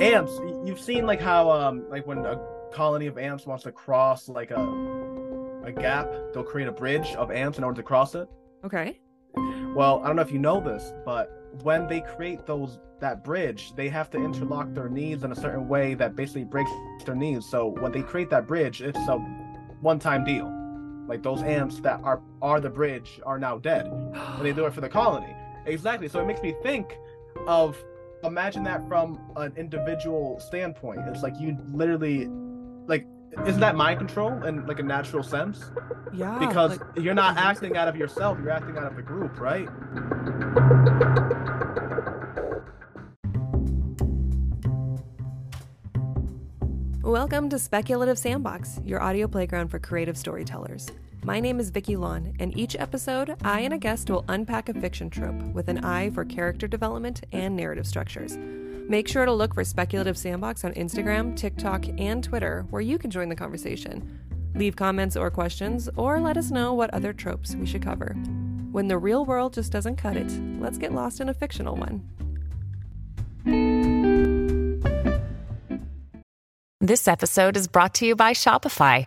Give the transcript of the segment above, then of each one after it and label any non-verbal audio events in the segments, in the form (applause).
ants. You've seen like how um like when a colony of ants wants to cross like a a gap, they'll create a bridge of ants in order to cross it. Okay. Well, I don't know if you know this, but when they create those that bridge, they have to interlock their knees in a certain way that basically breaks their knees. So when they create that bridge, it's a one-time deal. Like those ants that are are the bridge are now dead, and they do it for the colony. Exactly. So it makes me think of imagine that from an individual standpoint. It's like you literally, like, isn't that mind control in like a natural sense? Yeah. Because like- you're not acting out of yourself, you're acting out of the group, right? Welcome to Speculative Sandbox, your audio playground for creative storytellers. My name is Vicky Lawn, and each episode, I and a guest will unpack a fiction trope with an eye for character development and narrative structures. Make sure to look for Speculative Sandbox on Instagram, TikTok, and Twitter, where you can join the conversation. Leave comments or questions, or let us know what other tropes we should cover. When the real world just doesn't cut it, let's get lost in a fictional one. This episode is brought to you by Shopify.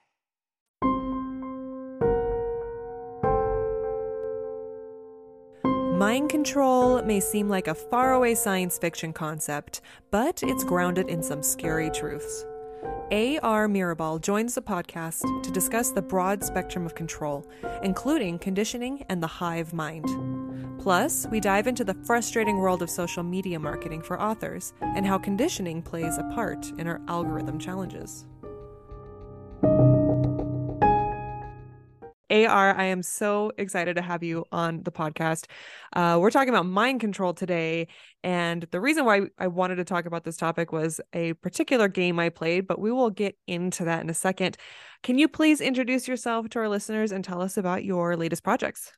Mind control may seem like a faraway science fiction concept, but it's grounded in some scary truths. A.R. Mirabal joins the podcast to discuss the broad spectrum of control, including conditioning and the hive mind. Plus, we dive into the frustrating world of social media marketing for authors and how conditioning plays a part in our algorithm challenges. AR, I am so excited to have you on the podcast. Uh, we're talking about mind control today. And the reason why I wanted to talk about this topic was a particular game I played, but we will get into that in a second. Can you please introduce yourself to our listeners and tell us about your latest projects?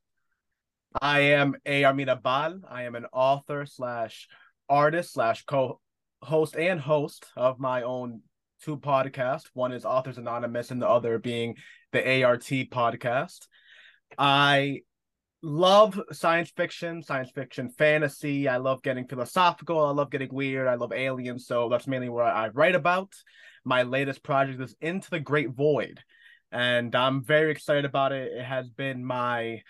I am A.R. Mirabal. I am an author slash artist slash co-host and host of my own two podcasts. One is Authors Anonymous, and the other being the ART podcast. I love science fiction, science fiction fantasy. I love getting philosophical. I love getting weird. I love aliens. So that's mainly what I write about. My latest project is Into the Great Void, and I'm very excited about it. It has been my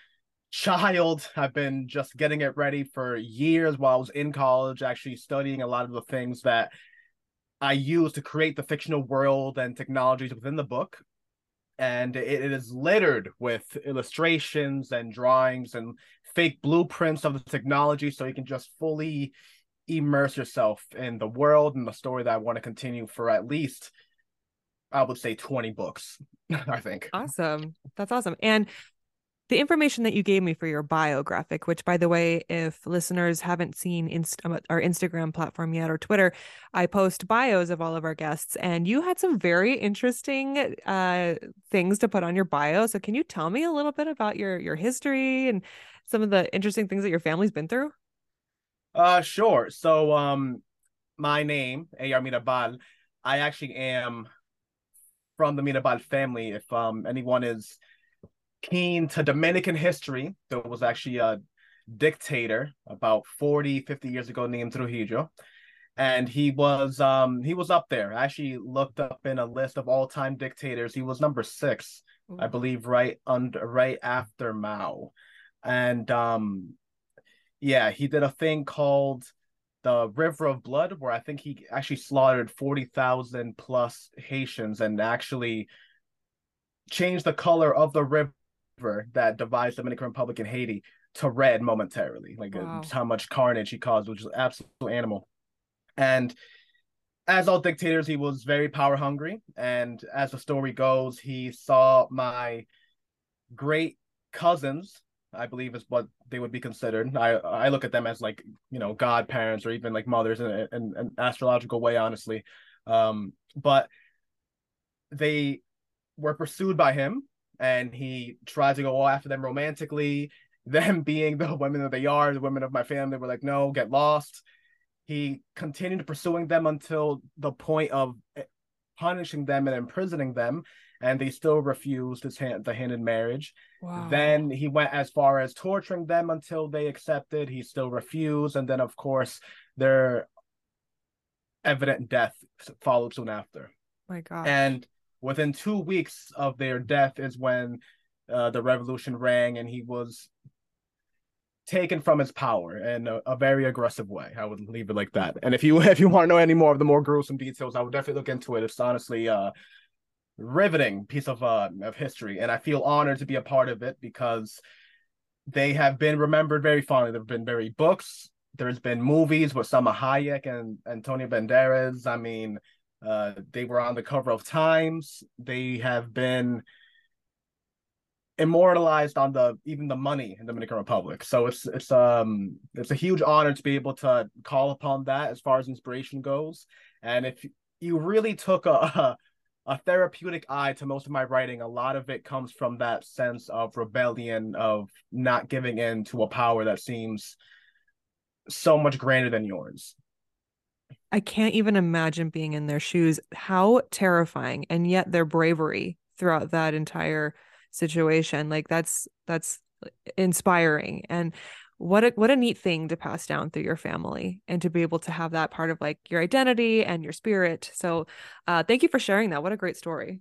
child. I've been just getting it ready for years while I was in college, actually studying a lot of the things that I use to create the fictional world and technologies within the book. And it, it is littered with illustrations and drawings and fake blueprints of the technology so you can just fully immerse yourself in the world and the story that I want to continue for at least I would say 20 books, (laughs) I think. Awesome. That's awesome. And the information that you gave me for your biographic, which by the way, if listeners haven't seen Inst- um, our Instagram platform yet or Twitter, I post bios of all of our guests, and you had some very interesting uh, things to put on your bio. So, can you tell me a little bit about your your history and some of the interesting things that your family's been through? Uh, sure. So, um, my name, A.R. Mirabal, I actually am from the Mirabal family. If um anyone is keen to Dominican history, there was actually a dictator about 40, 50 years ago named Trujillo. And he was um he was up there. I actually looked up in a list of all-time dictators. He was number six, I believe, right under right after Mao. And um yeah, he did a thing called the River of Blood, where I think he actually slaughtered 40,000 plus Haitians and actually changed the color of the river that divides Dominican Republic and Haiti to red momentarily. Like Wow. it's how much carnage he caused, which is absolute animal. And as all dictators, he was very power hungry. And as the story goes, he saw my great cousins, I believe is what they would be considered. I I look at them as like, you know, godparents or even like mothers in, in, in an astrological way, honestly. Um, but they were pursued by him and he tried to go after them romantically. (laughs) Them being the women that they are, the women of my family were like, no, get lost. He continued pursuing them until the point of eh, punishing them and imprisoning them, and they still refused his hand, the hand in marriage. Wow. Then he went as far as torturing them until they accepted. He still refused, and then of course their evident death followed soon after. My God. And within two weeks of their death is when uh, the revolution rang, and he was taken from his power in a, a, very aggressive way. I would leave it like that. And if you (laughs) if you want to know any more of the more gruesome details, I would definitely look into it. It's honestly a riveting piece of uh of history, and I feel honored to be a part of it because they have been remembered very fondly. There have been very books. There's been movies with Salma Hayek and Antonio Banderas. I mean, uh, they were on the cover of Times. They have been immortalized on the even the money in Dominican Republic. So it's it's um it's a huge honor to be able to call upon that as far as inspiration goes. And if you really took a, a (laughs) a therapeutic eye to most of my writing, a lot of it comes from that sense of rebellion, of not giving in to a power that seems so much grander than yours. I can't even imagine being in their shoes. How terrifying, and yet their bravery throughout that entire situation. Like that's that's inspiring and what a what a neat thing to pass down through your family and to be able to have that part of like your identity and your spirit. So uh thank you for sharing that. What a great story.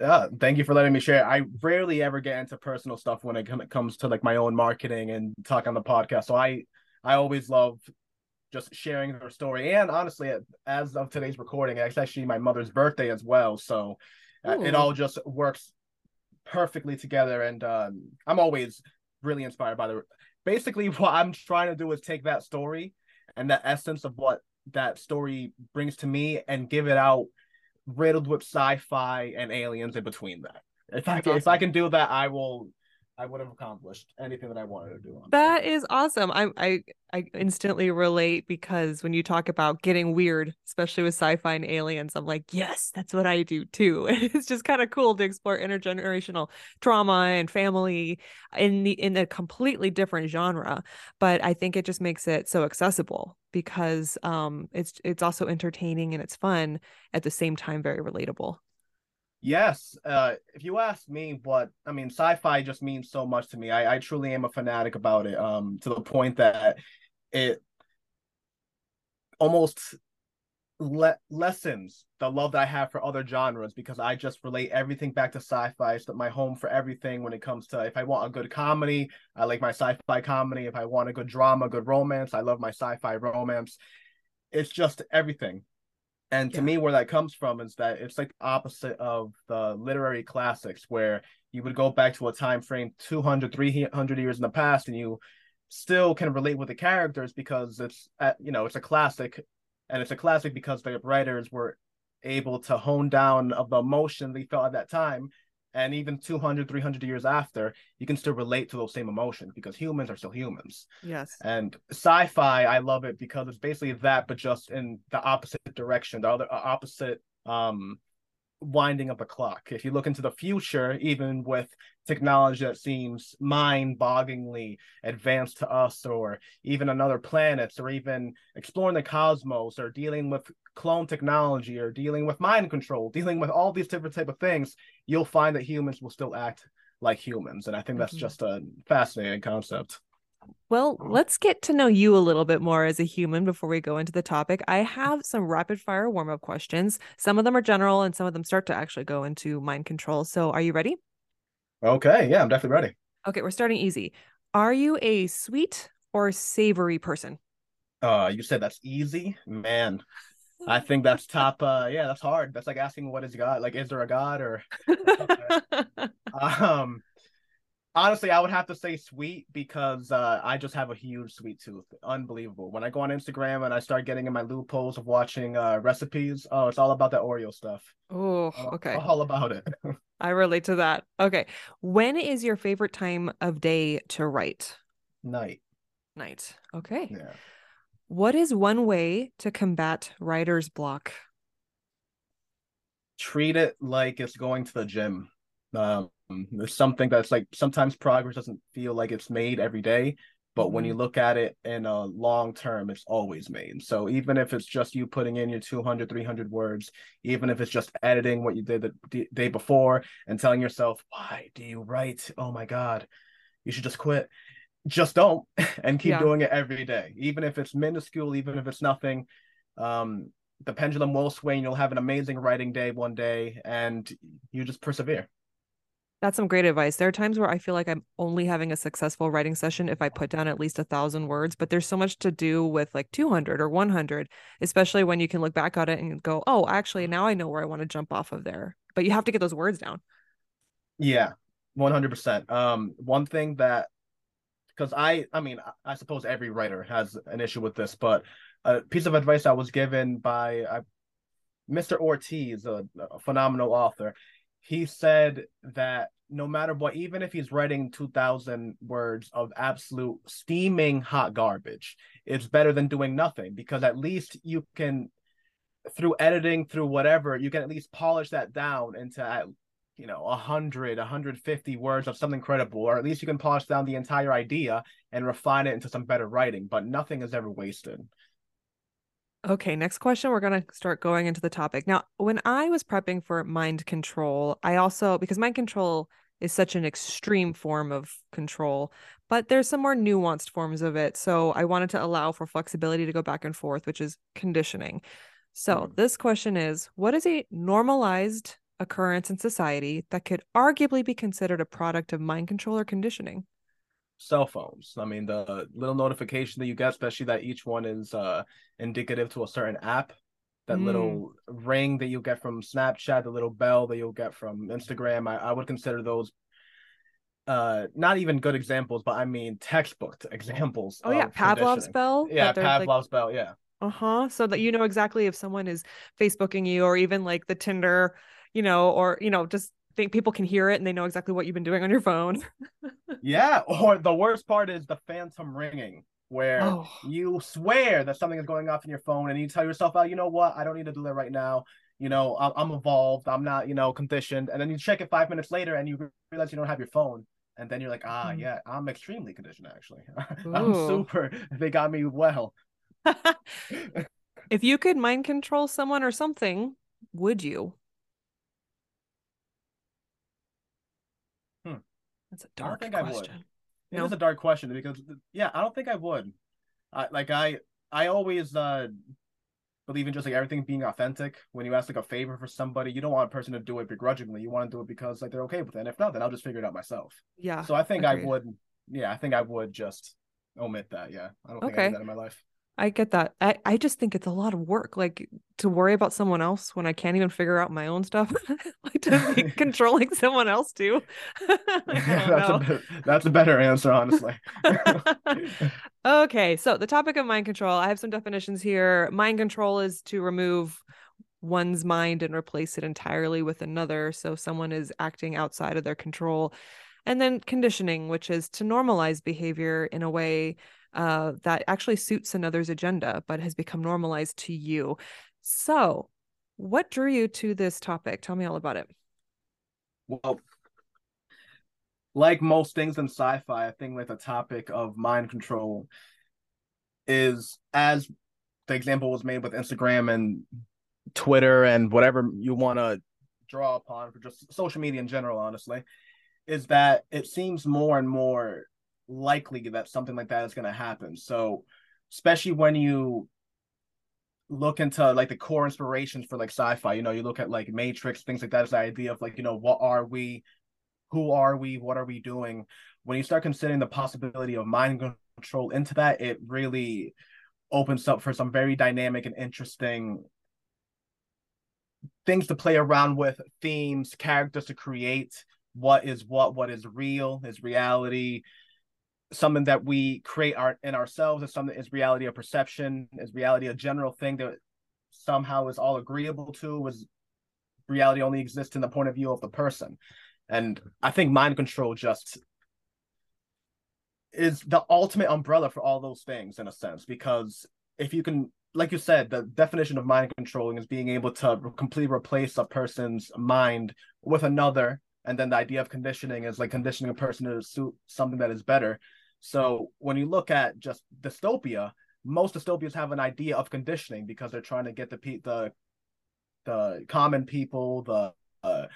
Yeah thank you for letting me share. I rarely ever get into personal stuff when it comes to like my own marketing and talk on the podcast. So i i always love just sharing her story. And honestly as of today's recording it's actually my mother's birthday as well. So uh, it all just works perfectly together. And um, i'm always really inspired by the basically (laughs) what i'm trying to do is take that story and the essence of what that story brings to me and give it out riddled with sci-fi and aliens in between that. If i can, awesome. if i can do that i will I would have accomplished anything that I wanted to do. That is awesome. I I I instantly relate because when you talk about getting weird, especially with sci-fi and aliens, I'm like, yes, that's what I do too. (laughs) it's just kind of cool to explore intergenerational trauma and family in the in a completely different genre. But I think it just makes it so accessible because um it's it's also entertaining and it's fun at the same time very relatable. Yes, uh, if you ask me, what I mean, sci-fi just means so much to me. I, I truly am a fanatic about it. Um, to the point that it almost le- lessens the love that I have for other genres because I just relate everything back to sci-fi. It's my home for everything when it comes to if I want a good comedy, I like my sci-fi comedy. If I want a good drama, good romance, I love my sci-fi romance. It's just everything. And to yeah. me, where that comes from is that it's like opposite of the literary classics, where you would go back to a time frame 200, 300 years in the past, and you still can relate with the characters because it's, uh, you know, it's a classic, and it's a classic because the writers were able to hone down of the emotion they felt at that time and even 200 300 years after you can still relate to those same emotions because humans are still humans. Yes. And sci-fi i love it because it's basically that but just in the opposite direction. The other uh, opposite um winding of the clock if you look into the future even with technology that seems mind-bogglingly advanced to us or even another planets or even exploring the cosmos or dealing with clone technology or dealing with mind control, dealing with all these different type of things, you'll find that humans will still act like humans. And I think that's mm-hmm. just a fascinating concept. Well, let's get to know you a little bit more as a human before we go into the topic. I have some rapid fire warm up questions. Some of them are general and some of them start to actually go into mind control. So, are you ready? Okay. Yeah, I'm definitely ready. Okay. We're starting easy. Are you a sweet or savory person? Uh, you said that's easy, man. I (laughs) think that's top. Uh, yeah, that's hard. That's like asking what is God? Like, is there a God or? (laughs) (laughs) um, honestly, I would have to say sweet because uh, I just have a huge sweet tooth. Unbelievable. When I go on Instagram and I start getting in my loopholes of watching uh, recipes, oh, it's all about that Oreo stuff. Oh, okay. All about it. (laughs) I relate to that. Okay. When is your favorite time of day to write? Night. Night. Okay. Yeah. What is one way to combat writer's block? treat it like it's going to the gym. Um, there's something that's like sometimes progress doesn't feel like it's made every day, but mm-hmm. when you mm-hmm. look at it in a long term, it's always made. So even if it's just you putting in your 200, 300 words, even if it's just editing what you did the day before and telling yourself, why do you write? Oh my God, you should just quit. Just don't (laughs) and keep yeah. doing it every day, even if it's minuscule, even if it's nothing. Um, the pendulum will swing. You'll have an amazing writing day one day, and you just persevere. That's some great advice. There are times where I feel like I'm only having a successful writing session if I put down at least a thousand words, but there's so much to do with like 200 or 100, especially when you can look back at it and go, oh, actually, now I know where I want to jump off of there. But you have to get those words down. Yeah, 100%. Um, one thing that, because I, I mean, I suppose every writer has an issue with this, but a piece of advice I was given by uh, Mr. Ortiz, a, a phenomenal author. He said that no matter what, even if he's writing 2,000 words of absolute steaming hot garbage, it's better than doing nothing because at least you can, through editing, through whatever, you can at least polish that down into, you know, 100, 150 words of something credible, or at least you can polish down the entire idea and refine it into some better writing, but nothing is ever wasted. Okay, next question. We're going to start going into the topic. Now, when I was prepping for mind control, I also, because mind control is such an extreme form of control, but there's some more nuanced forms of it. So I wanted to allow for flexibility to go back and forth, which is conditioning. So mm. this question is What is a normalized occurrence in society that could arguably be considered a product of mind control or conditioning? Cell phones. I mean, the little notification that you get, especially that each one is uh, indicative to a certain app. That mm. little ring that you get from Snapchat, the little bell that you'll get from Instagram. I, I would consider those uh not even good examples, but I mean textbook (laughs) examples. Oh yeah, Pavlov's bell. Yeah, Pavlov's like... bell. Yeah. Uh huh. So that you know exactly if someone is Facebooking you, or even like the Tinder, you know, or you know, just think people can hear it and they know exactly what you've been doing on your phone. (laughs) yeah. Or the worst part is the phantom ringing where oh. you swear that something is going off in your phone and you tell yourself, oh, you know what? I don't need to do that right now. You know, I'm evolved. I'm not, you know, conditioned. And then you check it five minutes later and you realize you don't have your phone. And then you're like, ah, mm. yeah, I'm extremely conditioned, actually. (laughs) I'm super. They got me well. (laughs) if you could mind control someone or something, would you? That's a dark question. I would. It no? is a dark question because yeah, I don't think I would. I like I I always uh believe in just like everything being authentic. When you ask like a favor for somebody, you don't want a person to do it begrudgingly. You want to do it because like they're okay with it. And if not, then I'll just figure it out myself. Yeah. So I think agreed. I would. Yeah, I think I would just omit that. Yeah, I don't think okay. I do that in my life. I get that. I, I just think it's a lot of work, like to worry about someone else when I can't even figure out my own stuff. (laughs) like to be (laughs) controlling someone else too. (laughs) that's, a, that's a better answer, honestly. okay, so the topic of mind control. I have some definitions here. Mind control is to remove one's mind and replace it entirely with another. So someone is acting outside of their control. And then conditioning, which is to normalize behavior in a way uh, that actually suits another's agenda, but has become normalized to you. So, what drew you to this topic? Tell me all about it. Well, like most things in sci-fi, I think like the topic of mind control is as the example was made with Instagram and Twitter and whatever you want to draw upon for just social media in general, honestly, is that it seems more and more likely that something like that is going to happen. So, especially when you look into like the core inspirations for like sci-fi, you know, you look at like Matrix, things like that is the idea of like, you know, what are we? Who are we? What are we doing? When you start considering the possibility of mind control into that, it really opens up for some very dynamic and interesting things to play around with, themes, characters to create, what is what, what is real, is reality, something that we create our in ourselves is something is reality a perception is reality a general thing that somehow is all agreeable to was reality only exists in the point of view of the person and i think mind control just is the ultimate umbrella for all those things in a sense because if you can like you said, the definition of mind controlling is being able to completely replace a person's mind with another. And then the idea of conditioning is like conditioning a person to suit something that is better. So when you look at just dystopia, most dystopias have an idea of conditioning because they're trying to get the the the common people, the uh,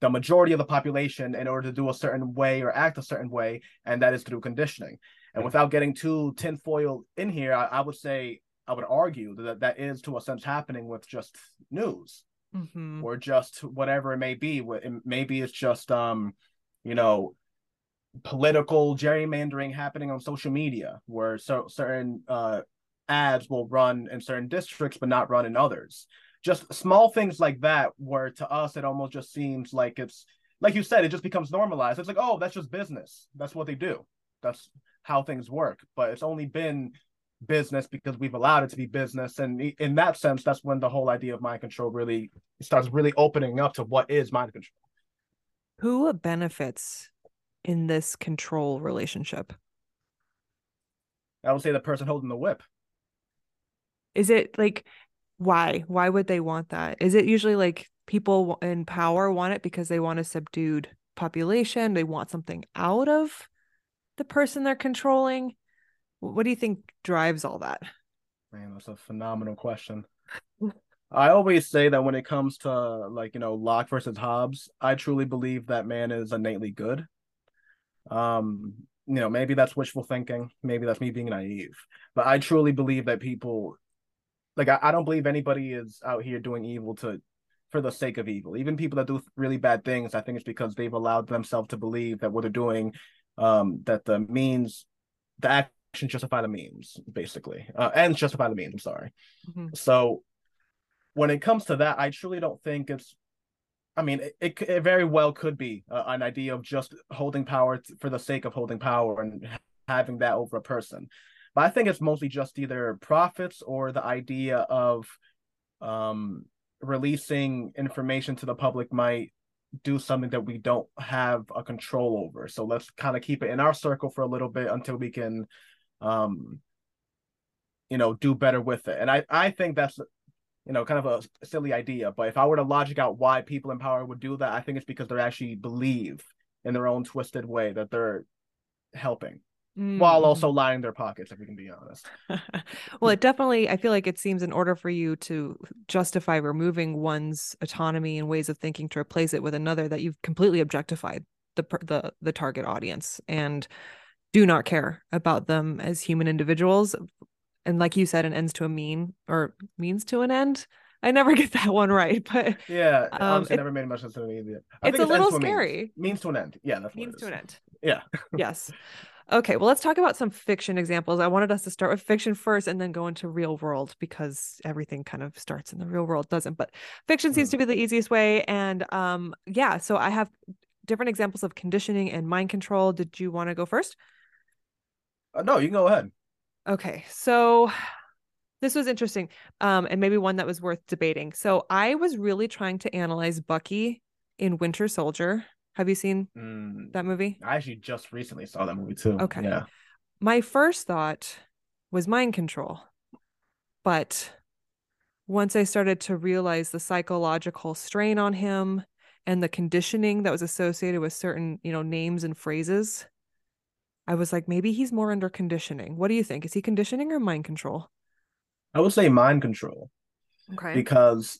the majority of the population in order to do a certain way or act a certain way, and that is through conditioning. And without getting too tinfoil in here, I, I would say I would argue that that is to a sense happening with just news mm-hmm. or just whatever it may be. Maybe it's just um, you know, political gerrymandering happening on social media where so, certain uh, ads will run in certain districts but not run in others. Just small things like that where to us it almost just seems like it's like you said it just becomes normalized. It's like oh that's just business. That's what they do. That's how things work. But it's only been business because we've allowed it to be business. And in that sense that's when the whole idea of mind control really starts really opening up to what is mind control. Who benefits in this control relationship? I would say the person holding the whip. Is it like why? Why would they want that? Is it usually like people in power want it because they want a subdued population? They want something out of the person they're controlling? What do you think drives all that? Man, that's a phenomenal question. (laughs) I always say that when it comes to like, you know, Locke versus Hobbes, I truly believe that man is innately good. Um, you know, maybe that's wishful thinking. Maybe that's me being naive. But I truly believe that people, like, I, I don't believe anybody is out here doing evil to for the sake of evil. Even people that do really bad things, I think it's because they've allowed themselves to believe that what they're doing, um, that the means, the action justify the means, basically, uh, and justify the means. I'm sorry. Mm-hmm. So when it comes to that, I truly don't think it's I mean, it, it, it very well could be uh, an idea of just holding power t- for the sake of holding power and having that over a person. But I think it's mostly just either profits or the idea of um, releasing information to the public might do something that we don't have a control over. So let's kind of keep it in our circle for a little bit until we can um you know do better with it. And I I think that's you know, kind of a silly idea. But if I were to logic out why people in power would do that, I think it's because they actually believe in their own twisted way that they're helping. Mm. While also lining their pockets, if we can be honest. (laughs) well, it definitely, I feel like it seems in order for you to justify removing one's autonomy and ways of thinking to replace it with another, that you've completely objectified the the the target audience and do not care about them as human individuals and like you said, an ends to a mean or means to an end. I never (laughs) get that one right, but yeah, um, it never made much sense to me either. I it's a it's little scary. Means. means. to an end. Yeah, that's means to an end. Yeah. yes. Okay, well, let's talk about some fiction examples. I wanted us to start with fiction first and then go into real world because everything kind of starts in the real world, doesn't? But fiction seems mm. to be the easiest way. And um, yeah, so I have different examples of conditioning and mind control. Did you want to go first? Uh, no, you can go ahead. Okay, so this was interesting, um, and maybe one that was worth debating. So I was really trying to analyze Bucky in Winter Soldier. Have you seen mm, that movie? I actually just recently saw that movie too. Okay. Yeah. My first thought was mind control. But once I started to realize the psychological strain on him and the conditioning that was associated with certain, you know, names and phrases, I was like, maybe he's more under conditioning. What do you think? Is he conditioning or mind control? I would say mind control. Okay. Because,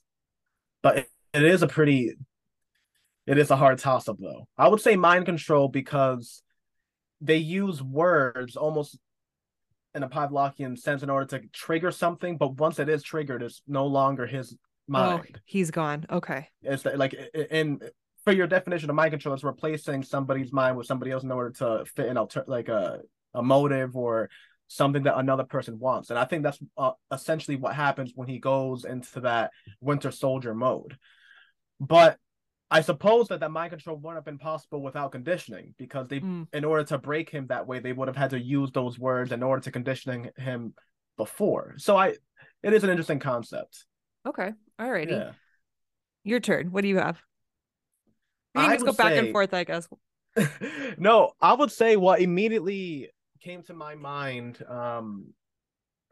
but it, it is a pretty, it is a hard toss up though. I would say mind control because they use words almost in a Pavlovian sense in order to trigger something, but once it is triggered, it's no longer his oh, mind. Oh, he's gone. Okay. It's like in for your definition of mind control is replacing somebody's mind with somebody else in order to fit in alter- like a a motive or something that another person wants. And i think that's uh, essentially what happens when he goes into that winter soldier mode. But i suppose that that mind control wouldn't have been possible without conditioning because they mm. in order to break him that way they would have had to use those words in order to conditioning him before. So i it is an interesting concept. Okay all righty yeah. your turn. What do you have we can just go back say, and forth, I guess. (laughs) no, I would say what immediately came to my mind um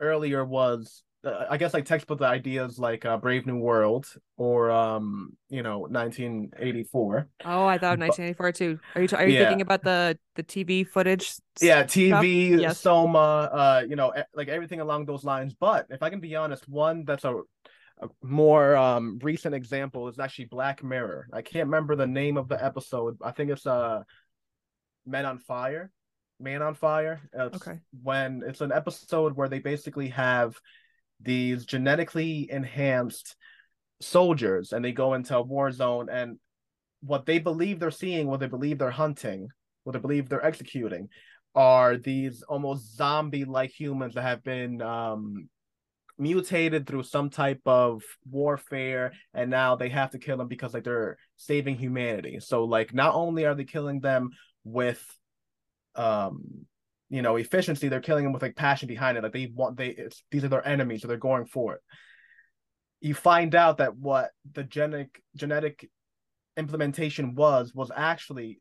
earlier was uh, I guess like textbook ideas like uh, Brave New World or um you know 1984. Oh, I thought (laughs) 1984 too. Are you are you yeah. thinking about the the TV footage? Yeah, TV, yes. Soma, uh, you know, like everything along those lines. But if I can be honest, one that's a, a more um recent example is actually Black Mirror. I can't remember the name of the episode. I think it's uh Men on Fire. Man on Fire. It's okay. When it's an episode where they basically have these genetically enhanced soldiers and they go into a war zone and what they believe they're seeing, what they believe they're hunting, what they believe they're executing are these almost zombie like humans that have been um, mutated through some type of warfare and now they have to kill them because like they're saving humanity. So like not only are they killing them with um you know efficiency they're killing them with like passion behind it. Like they want they these are their enemies so they're going for it. You find out that what the genetic genetic implementation was was actually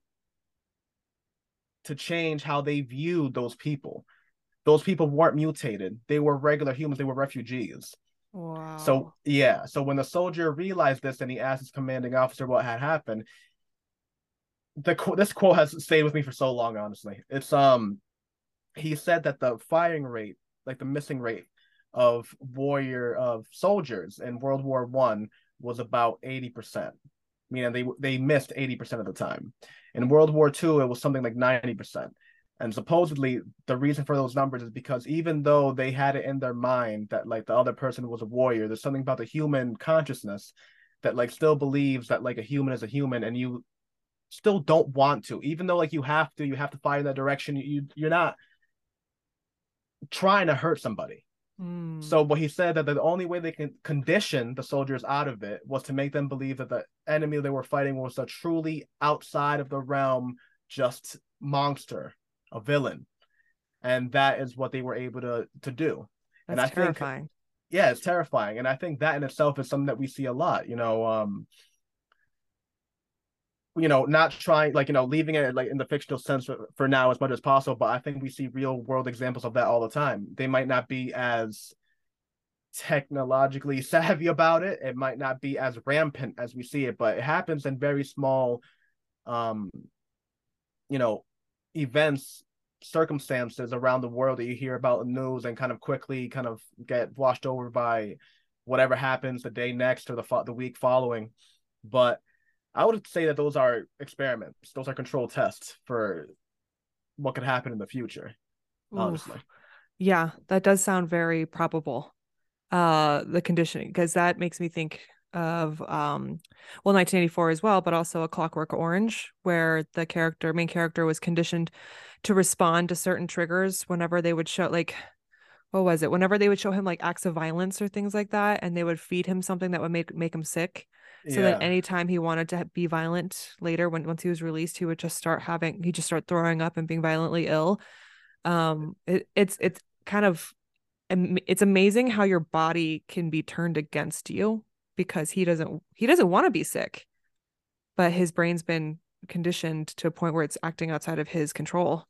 to change how they viewed those people those people weren't mutated they were regular humans they were refugees wow so yeah so when the soldier realized this and he asked his commanding officer what had happened the this quote has stayed with me for so long honestly it's um he said that the firing rate, like the missing rate of warrior of soldiers in World War One was about 80%. Meaning they they missed 80% of the time. In World War Two, it was something like 90%. And supposedly the reason for those numbers is because even though they had it in their mind that like the other person was a warrior, there's something about the human consciousness that like still believes that like a human is a human and you still don't want to even though like you have to you have to fight in that direction you you're not trying to hurt somebody. Mm. So what he said that the only way they can condition the soldiers out of it was to make them believe that the enemy they were fighting was a truly outside of the realm, just monster, a villain, and that is what they were able to to do. That's and I terrifying. think, yeah, it's terrifying, and I think that in itself is something that we see a lot. You know, um, you know, not trying like you know, leaving it like in the fictional sense for, for now as much as possible. But I think we see real world examples of that all the time. They might not be as technologically (laughs) savvy about it. It might not be as rampant as we see it, but it happens in very small, um, you know, events, circumstances around the world that you hear about in news and kind of quickly kind of get washed over by whatever happens the day next or the fo- the week following. But I would say that those are experiments. Those are control tests for what could happen in the future. Honestly. Yeah, that does sound very probable. Uh the conditioning because that makes me think of um well 1984 as well but also a clockwork orange where the character main character was conditioned to respond to certain triggers whenever they would show like what was it? Whenever they would show him like acts of violence or things like that and they would feed him something that would make make him sick. So yeah. that anytime he wanted to be violent later when once he was released he would just start having he just start throwing up and being violently ill. Um it, it's it's kind of it's amazing how your body can be turned against you because he doesn't he doesn't want to be sick. But his brain's been conditioned to a point where it's acting outside of his control.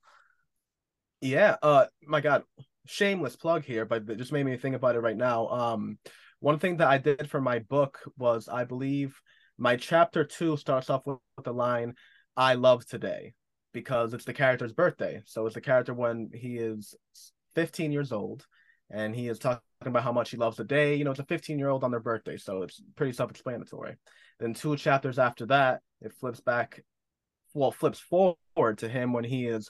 Yeah uh my god shameless plug here but it just made me think about it right now. Um one thing that I did for my book was I believe my chapter two starts off with the line, I love today, because it's the character's birthday. So it's the character when he is 15 years old and he is talking about how much he loves the day. You know, it's a 15 year old on their birthday, so it's pretty self explanatory. Then two chapters after that, it flips back, well, flips forward to him when he is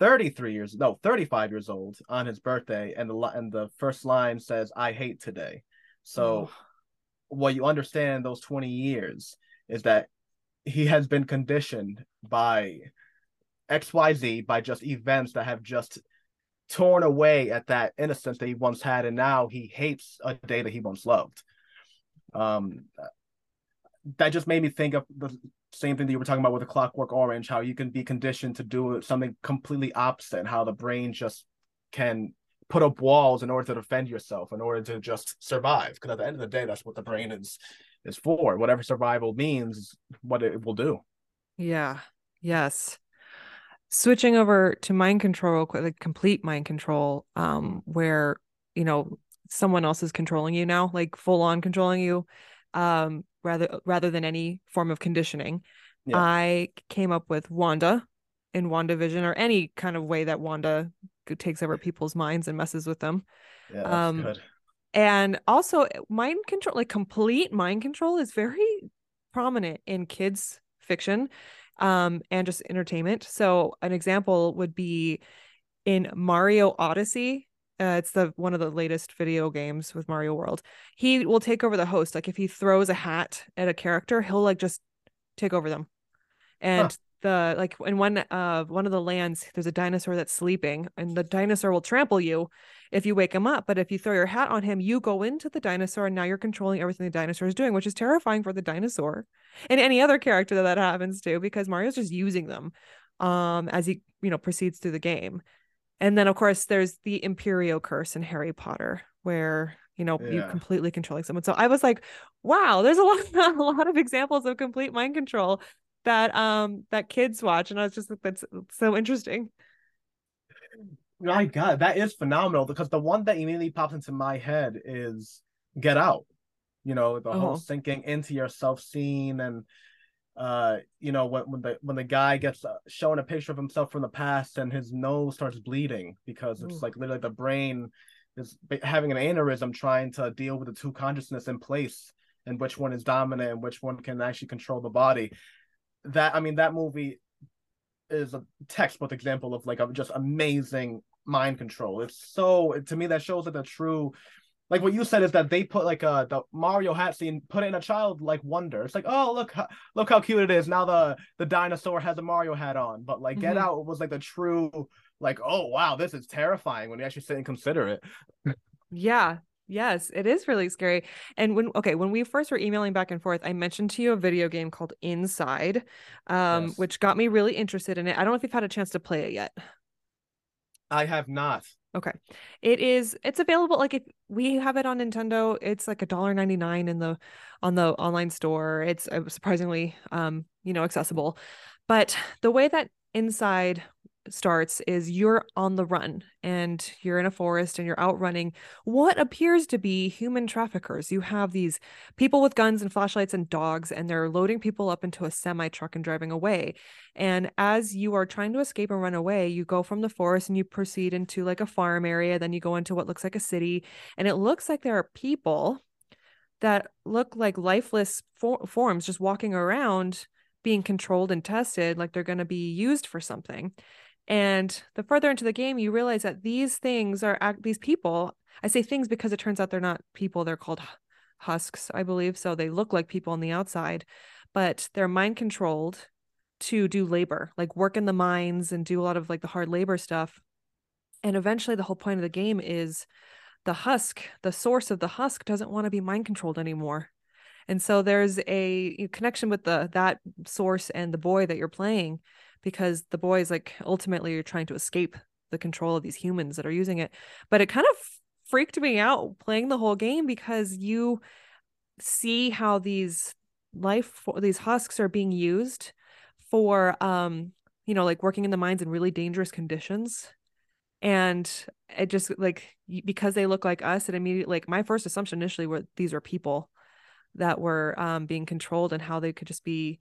33 years no 35 years old on his birthday and the and the first line says i hate today so, oh. what you understand those 20 years is that he has been conditioned by XYZ, by just events that have just torn away at that innocence that he once had. And now he hates a day that he once loved. Um, that just made me think of the same thing that you were talking about with the clockwork orange how you can be conditioned to do something completely opposite and how the brain just can put up walls in order to defend yourself, in order to just survive. Because at the end of the day, that's what the brain is is for. Whatever survival means, what it will do. Yeah. Yes. Switching over to mind control, like complete mind control, um, where you know someone else is controlling you now, like full on controlling you, um, rather rather than any form of conditioning. Yeah. I came up with Wanda in WandaVision or any kind of way that Wanda takes over people's minds and messes with them. Yeah, that's um, good. And also mind control, like complete mind control is very prominent in kids fiction um, and just entertainment. So an example would be in Mario Odyssey. Uh, it's the one of the latest video games with Mario World. He will take over the host. Like if he throws a hat at a character, he'll like just take over them. And huh the like in one uh one of the lands there's a dinosaur that's sleeping and the dinosaur will trample you if you wake him up but if you throw your hat on him you go into the dinosaur and now you're controlling everything the dinosaur is doing which is terrifying for the dinosaur and any other character that that happens to because mario's just using them um as he you know proceeds through the game. And then of course there's the imperio curse in harry potter where you know yeah. you completely controlling someone. So i was like wow there's a lot (laughs) a lot of examples of complete mind control that um that kids watch and i was just like that's so interesting my god that is phenomenal because the one that immediately pops into my head is get out you know the whole uh-huh. sinking into yourself scene and uh you know when, when the when the guy gets uh, shown a picture of himself from the past and his nose starts bleeding because it's Ooh. like literally the brain is having an aneurysm trying to deal with the two consciousness in place and which one is dominant and which one can actually control the body that I mean that movie is a textbook example of like a just amazing mind control. It's so to me that shows that the true like what you said is that they put like a the Mario hat scene, put it in a child like wonder. It's like, oh look, look how cute it is. Now the the dinosaur has a Mario hat on. But like Get mm-hmm. Out was like the true like, oh wow, this is terrifying when you actually sit and consider it. yeah, Yes, it is really scary. And when okay, when we first were emailing back and forth, I mentioned to you a video game called Inside, um, yes. which got me really interested in it. I don't know if you've had a chance to play it yet. I have not. Okay. It is it's available like if we have it on Nintendo, it's like a dollar 99 in the on the online store. It's uh, surprisingly um, you know, accessible. But the way that Inside starts is you're on the run and you're in a forest and you're out running what appears to be human traffickers. You have these people with guns and flashlights and dogs, and they're loading people up into a semi truck and driving away. And as you are trying to escape and run away, you go from the forest and you proceed into like a farm area. Then you go into what looks like a city, and it looks like there are people that look like lifeless for- forms just walking around being controlled and tested like they're going to be used for something and the further into the game, you realize that these things are these people. I say things because it turns out they're not people. They're called husks, I believe. So they look like people on the outside, but they're mind controlled to do labor, like work in the mines and do a lot of like the hard labor stuff. And eventually, the whole point of the game is the husk, the source of the husk, doesn't want to be mind controlled anymore. And so there's a connection with the that source and the boy that you're playing because the boys like ultimately are trying to escape the control of these humans that are using it. But it kind of freaked me out playing the whole game because you see how these life these husks are being used for um you know like working in the mines in really dangerous conditions. And it just like because they look like us it immediately like my first assumption initially were these are people that were um being controlled and how they could just be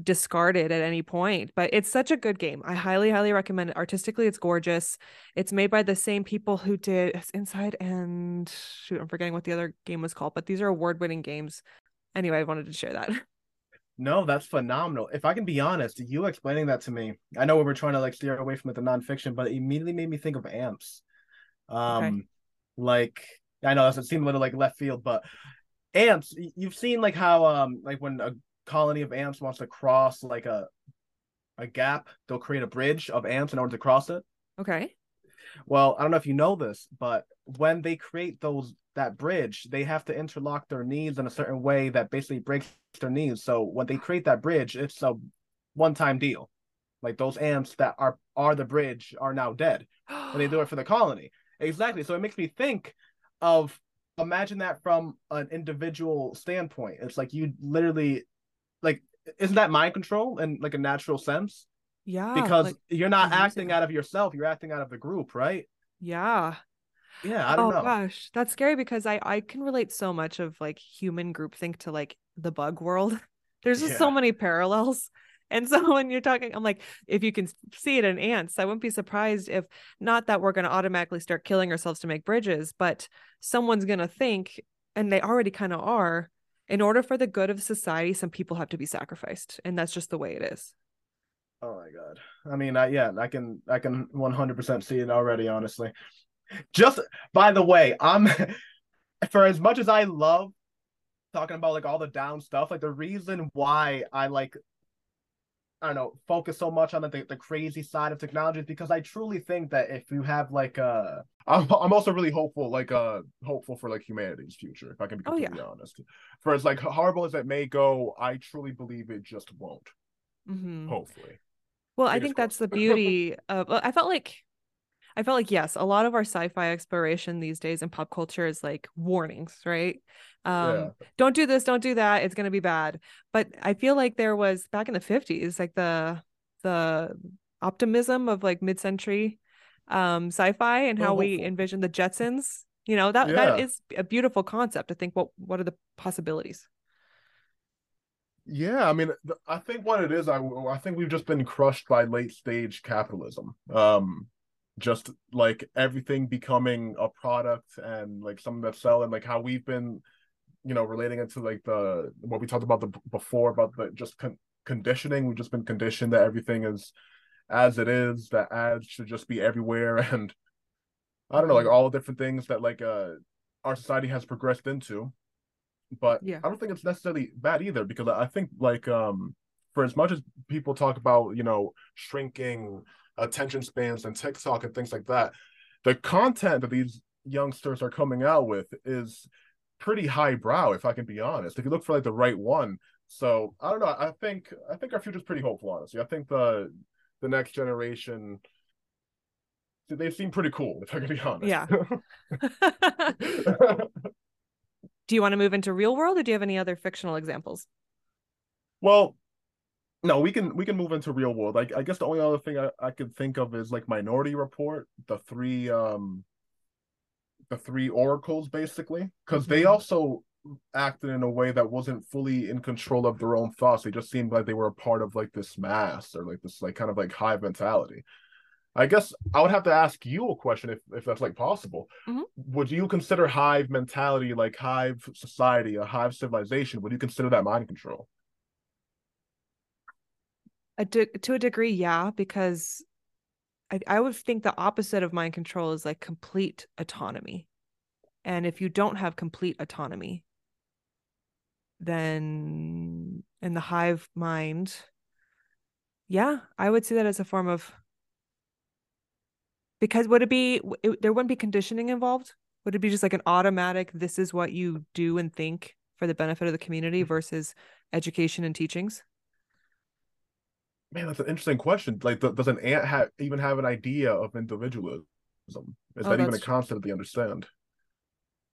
discarded at any point but it's such a good game. I highly highly recommend it. Artistically it's gorgeous. It's made by the same people who did inside and shoot i'm forgetting what the other game was called but these are award-winning games. Anyway i wanted to share that. (laughs) No that's phenomenal. If i can be honest you explaining that to me i know we were trying to like steer away from it the nonfiction but it immediately made me think of amps. Um okay. like i know it seemed a little like left field but amps you've seen like how um like when a colony of ants wants to cross like a a gap, they'll create a bridge of ants in order to cross it. Okay. Well, I don't know if you know this, but when they create those that bridge, they have to interlock their knees in a certain way that basically breaks their knees. So when they create that bridge, it's a one-time deal. Like those ants that are are the bridge are now dead. and they do it for the (gasps) colony. Exactly. So it makes me think of imagine that from an individual standpoint. It's like you literally like isn't that mind control in like a natural sense? Yeah. Because like, you're not acting out of yourself, you're acting out of the group, right? Yeah. yeah, I don't oh know. gosh, that's scary because I I can relate so much of like human groupthink to like the bug world. (laughs) There's just so many parallels. (laughs) And so when you're talking, I'm like, if you can see it in ants, I wouldn't be surprised if not that we're going to automatically start killing ourselves to make bridges, but someone's going to think, and they already kind of are, in order for the good of society, some people have to be sacrificed. And that's just the way it is. Oh my god. I mean, I, yeah, I can I can 100% see it already, honestly. Just by the way, I'm (laughs) for as much as I love talking about like all the down stuff, like the reason why I like I don't know, focus so much on the, the crazy side of technologies because I truly think that if you have like uh I'm I'm also really hopeful, like uh hopeful for like humanity's future, if I can be Oh, yeah. completely honest. For as like horrible as it may go, I truly believe it just won't, Mm-hmm. hopefully. Well, I think that's the beauty of I felt like I felt like yes, a lot of our sci-fi exploration these days in pop culture is like warnings, right? Um Yeah. don't do this, don't do that, it's going to be bad. But I feel like there was back in the 50s like the the optimism of like mid-century um sci-fi and how we hopeful. envision the Jetsons. You know, that that Yeah. is a beautiful concept to think what what are the possibilities? Yeah, I mean, I think what it is, I I think we've just been crushed by late stage capitalism. Um, just like everything becoming a product and like something that's selling, like how we've been, you know, relating it to like the what we talked about the before about the just con conditioning. We've just been conditioned that everything is as it is, that ads should just be everywhere, (laughs) and I don't know, like Mhm. all the different things that like uh our society has progressed into but Yeah. I don't think it's necessarily bad either because I think like um for as much as people talk about you know shrinking attention spans and TikTok and things like that, the content that these youngsters are coming out with is pretty highbrow if I can be honest. If you look for like the right one, so I don't know. I think I think our future's pretty hopeful. Honestly, I think the the next generation they seem pretty cool if I can be honest. Yeah. (laughs) (laughs) do you want to move into real world or do you have any other fictional examples? Well, no, we can we can move into real world. Like I guess the only other thing I, I could think of is like Minority Report, the three um the three oracles basically, because they Mhm. also acted in a way that wasn't fully in control of their own thoughts. They just seemed like they were a part of like this mass or like this like kind of like hive mentality. I guess I would have to ask you a question if if that's like possible. Mhm. Would you consider hive mentality like hive society, a hive civilization? Would you consider that mind control? A de- to a degree, yeah, because I, I would think the opposite of mind control is like complete autonomy. And if you don't have complete autonomy, then in the hive mind, yeah, I would see that as a form of because would it be it, there wouldn't be conditioning involved? Would it be just like an automatic this is what you do and think for the benefit of the community mm-hmm. versus education and teachings? Man, that's an interesting question. Like, th- does an ant have even have an idea of individualism? Is Oh, that even a concept that they understand?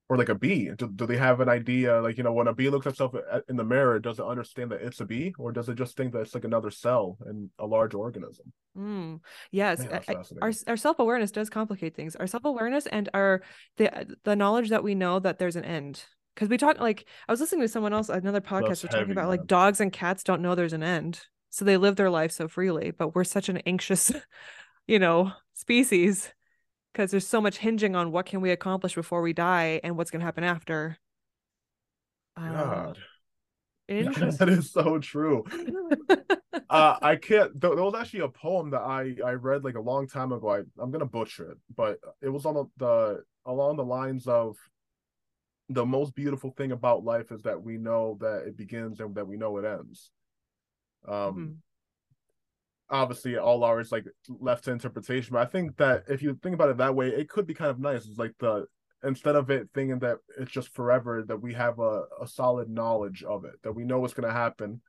Or like a bee, do, do they have an idea? Like, you know, when a bee looks at itself in the mirror, does it understand that it's a bee, or does it just think that it's like another cell in a large organism? Mm, yes, Man, I- our our self awareness does complicate things. Our self awareness and our the the knowledge that we know that there's an end. Because we talk like I was listening to someone else another podcast That's was talking heavy, about like dogs and cats don't know there's an end, so they live their life so freely. But we're such an anxious, (laughs) you know, species because there's so much hinging on what can we accomplish before we die and what's going to happen after. Uh, God, (laughs) that interesting. is so true. (laughs) Uh, I can't. There, there was actually a poem that I I read like a long time ago. I I'm gonna butcher it, but it was on the, the along the lines of the most beautiful thing about life is that we know that it begins and that we know it ends. Um, Mhm. obviously all ours like left to interpretation, but I think that if you think about it that way, it could be kind of nice. It's like the instead of it thinking that it's just forever, that we have a, a solid knowledge of it, that we know what's gonna happen,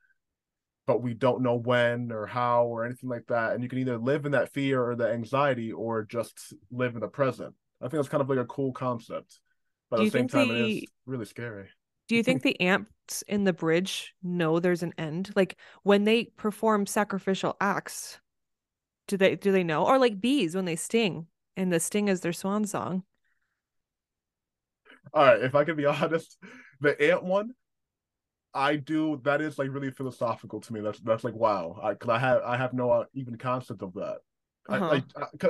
but we don't know when or how or anything like that. And you can either live in that fear or the anxiety or just live in the present. I think that's kind of like a cool concept. But at the same time, it the- is really scary. Do you think the ants in the bridge know there's an end? Like when they perform sacrificial acts, do they do they know? Or like bees when they sting and the sting is their swan song. All right, if I can be (laughs) honest, the ant one, I do. That is like really philosophical to me. That's that's like wow. I because I have I have no uh, even concept of that. Uh-huh. I, like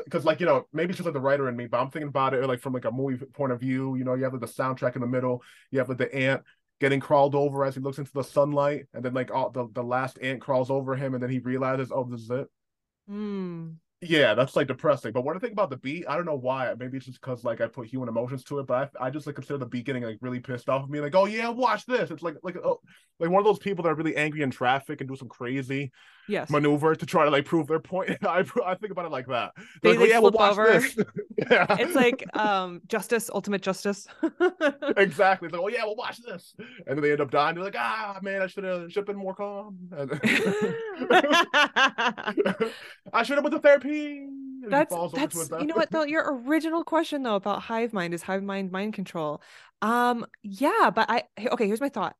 because like you know maybe it's just like the writer in me, but I'm thinking about it like from like a movie point of view. You know, you have like the soundtrack in the middle. You have like the ant getting crawled over as he looks into the sunlight, and then like all the the last ant crawls over him, and then he realizes, oh, this is it. Mm yeah, that's like depressing. But what I think about the beat, I don't know why. Maybe it's just because like I put human emotions to it, but I, I just like consider the beat getting like really pissed off of me. Like, oh yeah, watch this. It's like like oh, like one of those people that are really angry in traffic and do some crazy yes maneuver to try to like prove their point. (laughs) I I think about it like that. They, like, oh, yeah, we'll watch over. this. (laughs) yeah, it's like um justice, ultimate justice. (laughs) exactly. It's like, oh yeah, we'll watch this, and then they end up dying. They're like, ah man, I should have should have been more calm. I should have went to therapy. That's that's you know what though your original question though about hive mind is hive mind mind control. Um yeah, but I okay, here's my thought.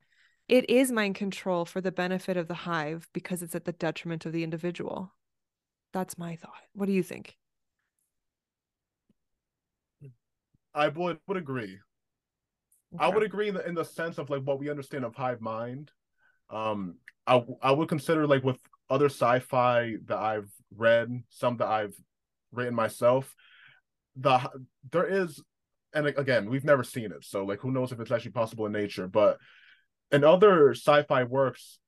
It is mind control for the benefit of the hive because it's at the detriment of the individual. That's my thought. What do you think? I would would agree. Okay. I would agree in the, in the sense of like what we understand of hive mind. Um, I I would consider like with other sci-fi that I've read, some that I've written myself, the there is, and again, we've never seen it, so like who knows if it's actually possible in nature. But in other sci-fi works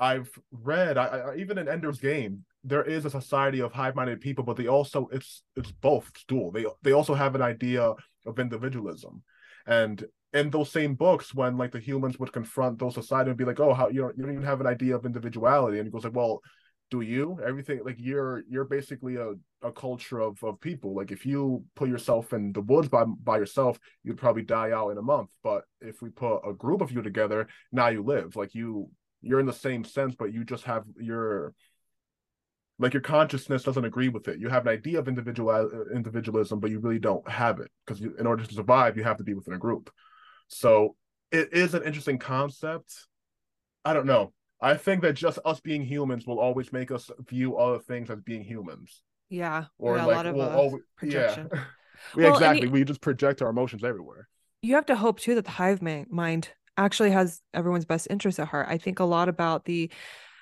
I've read, I, I even in Ender's Game, there is a society of hive-minded people, but they also it's it's both dual. They they also have an idea of individualism, and in those same books, when like the humans would confront those society and be like, "Oh, how you don't you don't even have an idea of individuality," and he goes like, "Well, do you? Everything like you're you're basically a, a culture of of people. Like if you put yourself in the woods by by yourself you'd probably die out in a month. But if we put a group of you together now you live. Like you you're in the same sense but you just have your like your consciousness doesn't agree with it. You have an idea of individual individualism but you really don't have it. Because in order to survive you have to be within a group. So it is an interesting concept. I don't know I think that just us being humans will always make us view other things as being humans. Yeah. Or yeah, like a lot of we'll uh, always, projection. (laughs) Yeah. yeah well, exactly. we just project our emotions everywhere. You have to hope too that the hive mind actually has everyone's best interest at heart. I think a lot about the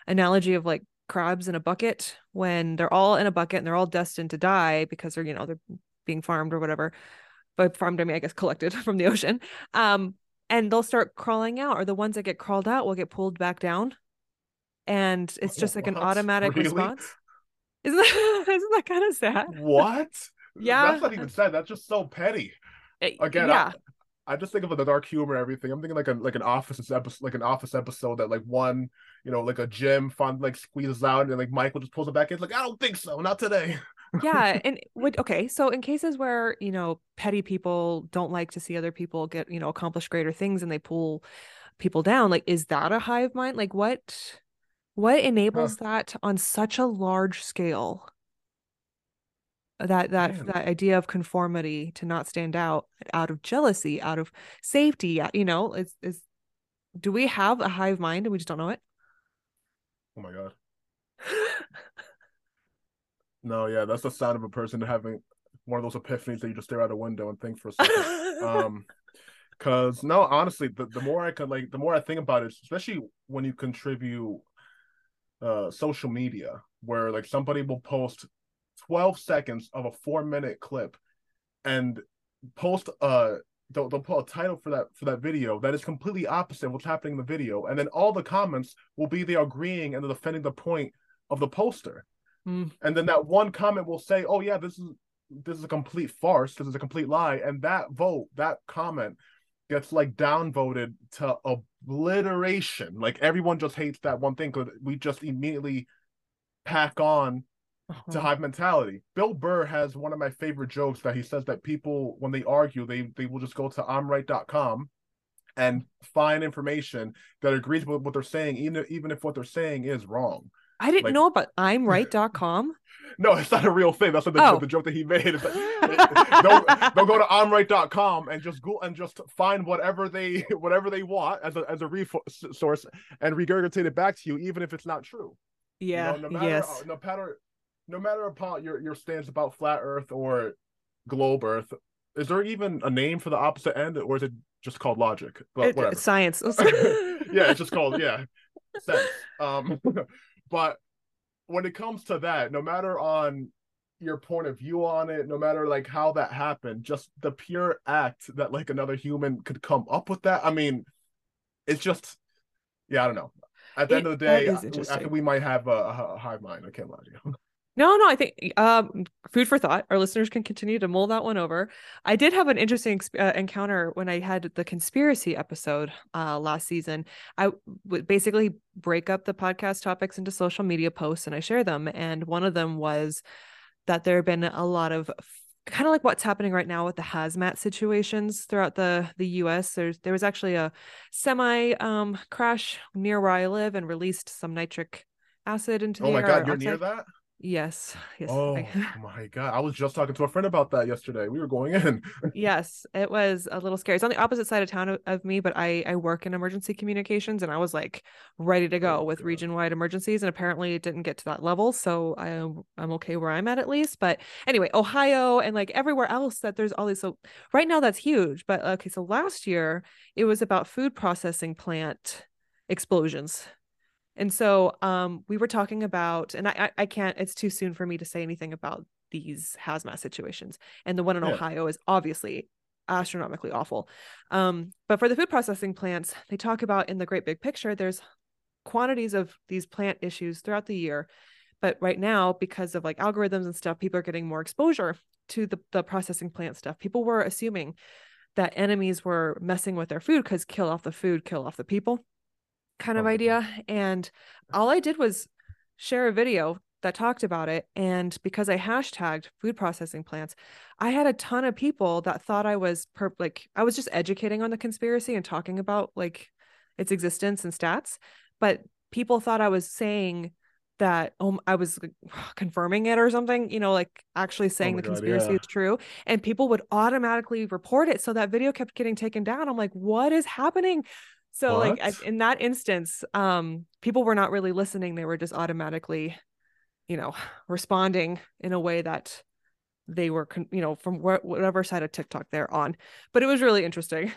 analogy of like crabs in a bucket when they're all in a bucket and they're all destined to die because they're, you know, they're being farmed or whatever. But farmed, I mean, I guess collected (laughs) from the ocean. Um, and they'll start crawling out, or the ones that get crawled out will get pulled back down and it's just like an automatic really? response. Isn't that (laughs) isn't that kind of sad? What? yeah, that's not even sad. That's just so petty. Eh, Again, yeah. I, I just think of the dark humor and everything. I'm thinking like a like an office episode, like an office episode that like one, you know, like a Jim fun like squeezes out and like Michael just pulls it back in. It's like I don't think so, not today. (laughs) yeah, and would okay. So in cases where you know petty people don't like to see other people get you know accomplish greater things and they pull people down, like is that a hive mind? Like what? What enables huh. that on such a large scale? That that Man. that idea of conformity to not stand out out of jealousy, out of safety, you know, is is do we have a hive mind and we just don't know it? Oh my god. no, yeah, that's the sound of a person having one of those epiphanies that you just stare out a window and think for a second. (laughs) um because no honestly the, the more i could like the more i think about it especially when you contribute uh, social media where like somebody will post 12 seconds of a four minute clip and post uh they'll, they'll put a title for that for that video that is completely opposite what's happening in the video. And then all the comments will be they agreeing and defending the point of the poster. Mm. and then that one comment will say oh yeah this is this is a complete farce. This is a complete lie. And that vote that comment gets like downvoted to obliteration. Like everyone just hates that one thing because we just immediately pack on uh-huh. to hive mentality. Bill Burr has one of my favorite jokes that he says that people when they argue they they will just go to imright.com and find information that agrees with what they're saying even even if what they're saying is wrong. I didn't like, know about (laughs) imright.com. no, it's not a real thing. That's the, oh. the joke that he made. Like, they'll, they'll, go to imright.com and just go and just find whatever they (laughs) whatever they want as a as a resource and regurgitate it back to you, even if it's not true. Yeah. You know, no matter yes. no matter no matter about your your stance about flat Earth or globe Earth, is there even a name for the opposite end, or is it just called logic? But It- whatever. science. (laughs) yeah, it's just called yeah sense. Um, but when it comes to that, no matter on your point of view on it, no matter like how that happened, just the pure act that like another human could come up with that. I mean, it's just yeah, I don't know. At the It- end of the day, I, I think we might have a, a hive mind. I can't lie to you. (laughs) No, no, I think um, food for thought. Our listeners can continue to mull that one over. I did have an interesting uh, encounter when I had the conspiracy episode uh, last season. I would basically break up the podcast topics into social media posts and I share them. And one of them was that there have been a lot of kind of like what's happening right now with the hazmat situations throughout the the US. There's there was actually a semi um, crash near where I live and released some nitric acid into the air. Oh my god, you're near that? Yes. Yes. Oh (laughs) my god, I was just talking to a friend about that yesterday. We were going in. (laughs) yes. It was a little scary. It's on the opposite side of town of, of me, but I I work in emergency communications and I was like ready to oh go Oh, with region wide emergencies and apparently it didn't get to that level. So I I'm okay where I'm at at least. But anyway, Ohio and like everywhere else that there's all these so right now that's huge. But okay, so last year it was about food processing plant explosions. And so um we were talking about, and I I, I can't, it's too soon for me to say anything about these hazmat situations. And the one in Yeah. Ohio is obviously astronomically awful. Um, but for the food processing plants, they talk about in the great big picture, there's quantities of these plant issues throughout the year. But right now, because of like algorithms and stuff, people are getting more exposure to the, the processing plant stuff. People were assuming that enemies were messing with their food because kill off the food, kill off the people kind of Oh idea. And all I did was share a video that talked about it. And because I hashtagged food processing plants, I had a ton of people that thought I was per like I was just educating on the conspiracy and talking about like its existence and stats. But people thought I was saying that um I was (sighs) confirming it or something, you know, like actually saying Oh the God, conspiracy yeah. is true. And people would automatically report it. So that video kept getting taken down. I'm like, what is happening? So like I, in that instance, um, people were not really listening. They were just automatically, you know, (sighs) responding in a way that they were, con- you know, from wh- whatever side of TikTok they're on. But it was really interesting.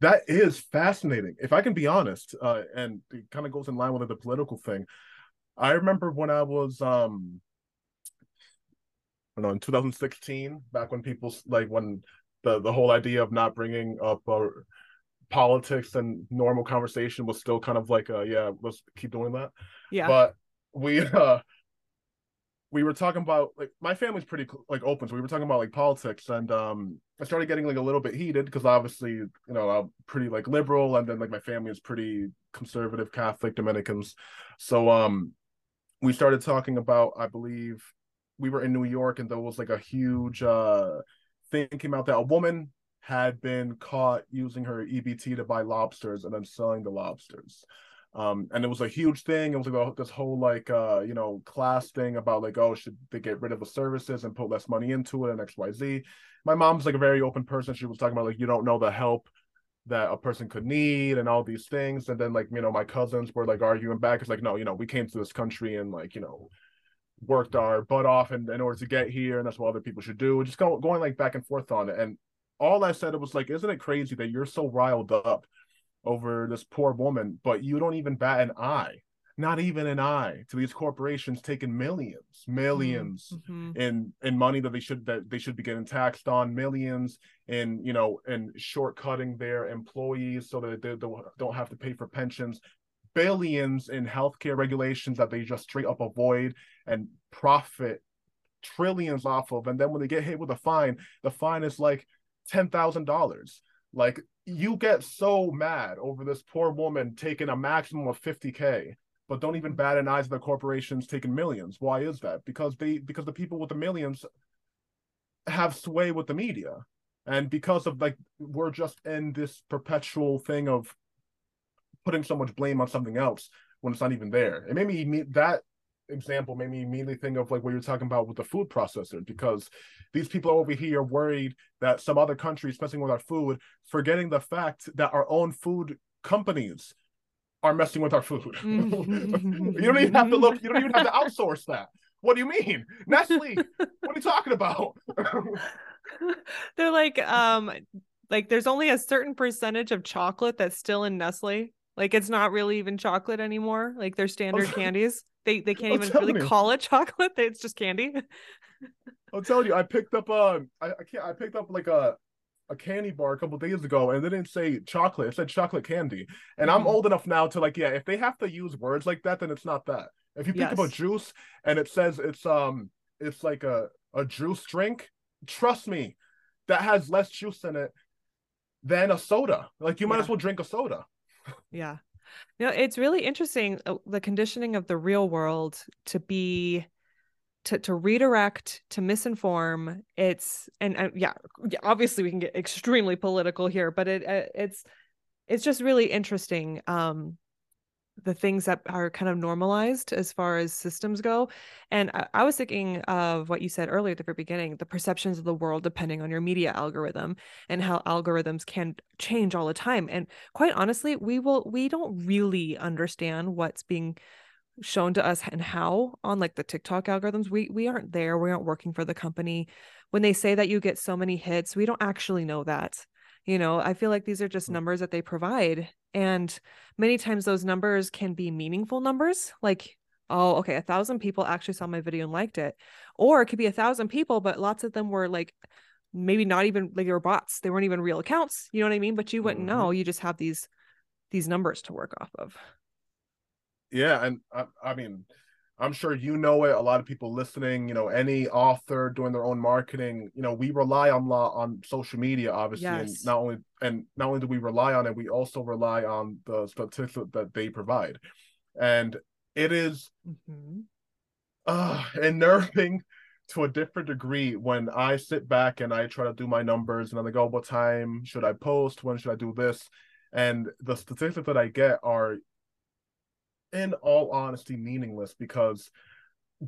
That is fascinating. If I can be honest, uh, and it kind of goes in line with the political thing. I remember when I was um I don't know in 2016, back when people like when the the whole idea of not bringing up uh, politics and normal conversation was still kind of like uh yeah, let's keep doing that. Yeah. But we uh we were talking about like my family's pretty like open, so we were talking about like politics, and um, I started getting like a little bit heated because obviously you know I'm pretty like liberal, and then like my family is pretty conservative Catholic Dominicans, so um, we started talking about I believe we were in New York, and there was like a huge uh thing came out that a woman had been caught using her EBT to buy lobsters and then selling the lobsters. Um and it was a huge thing. It was like this whole like uh you know class thing about like oh should they get rid of the services and put less money into it and xyz my mom's like a very open person. She was talking about like you don't know the help that a person could need and all these things. And then like you know my cousins were like arguing back. It's like no you know we came to this country and like you know worked our butt off in, in order to get here. And that's what other people should do. Just go, going like back and forth on it. And all i said it was like isn't it crazy that you're so riled up over this poor woman, but you don't even bat an eye, not even an eye to these corporations taking millions, 1000000s Mhm. in in money that they should that they should be getting taxed on, millions in you know in shortcutting their employees so that they don't don't have to pay for pensions, billions in healthcare regulations that they just straight up avoid and profit trillions off of, and then when they get hit with a fine, the fine is like ten thousand dollars. Like you get so mad over this poor woman taking a maximum of 50k but don't even bat an eye to the corporations taking millions. Why is that? Because they because the people with the millions have sway with the media. And because of like we're just in this perpetual thing of putting so much blame on something else when it's not even there. It made me- that example made me immediately think of like what you're talking about with the food processor because these people over here worried that some other country is messing with our food, forgetting the fact that our own food companies are messing with our food. (laughs) you don't even have to look, you don't even have to outsource that. What do you mean? Nestle, what are you talking about? (laughs) They're like, um, like there's only a certain percentage of chocolate that's still in Nestle. Like it's not really even chocolate anymore. Like they're standard candies. They they can't I'm even really you. call it (laughs) chocolate. It's just candy. (laughs) I'm telling you, I picked up um, I, I can't, I picked up like a a candy bar a couple days ago, and they didn't say chocolate; it said chocolate candy. And I'm Mhm. old enough now to like, yeah, if they have to use words like that, then it's not that. If you pick up a juice and it says it's um, it's like a a juice drink, trust me, that has less juice in it than a soda. Like you might as well drink a soda. Yeah. No, it's really interesting uh, the conditioning of the real world to be to to redirect, to misinform. It's and uh, yeah, yeah, obviously we can get extremely political here, but it uh, it's it's just really interesting um the things that are kind of normalized as far as systems go. And I, I was thinking of what you said earlier at the very beginning, the perceptions of the world depending on your media algorithm and how algorithms can change all the time. And quite honestly, we will we don't really understand what's being shown to us and how on like the TikTok algorithms. We we aren't there. We aren't working for the company. When they say that you get so many hits, we don't actually know that. You know, I feel like these are just Mm. numbers that they provide. And many times those numbers can be meaningful numbers, like, oh, okay, a thousand people actually saw my video and liked it. Or it could be a thousand people, but lots of them were like maybe not even like they were bots. They weren't even real accounts. You know what I mean? But you wouldn't Mhm. know. You just have these these numbers to work off of. Yeah, and I, I mean, I'm sure you know it. A lot of people listening, you know, any author doing their own marketing, you know, we rely on law on social media, obviously, and not only and not only do we rely on it, we also rely on the statistics that they provide, and it is Mhm. uh unnerving (laughs) to a different degree when I sit back and I try to do my numbers and I'm like, oh, what time should I post? When should I do this? And the statistics that I get are, in all honesty, meaningless because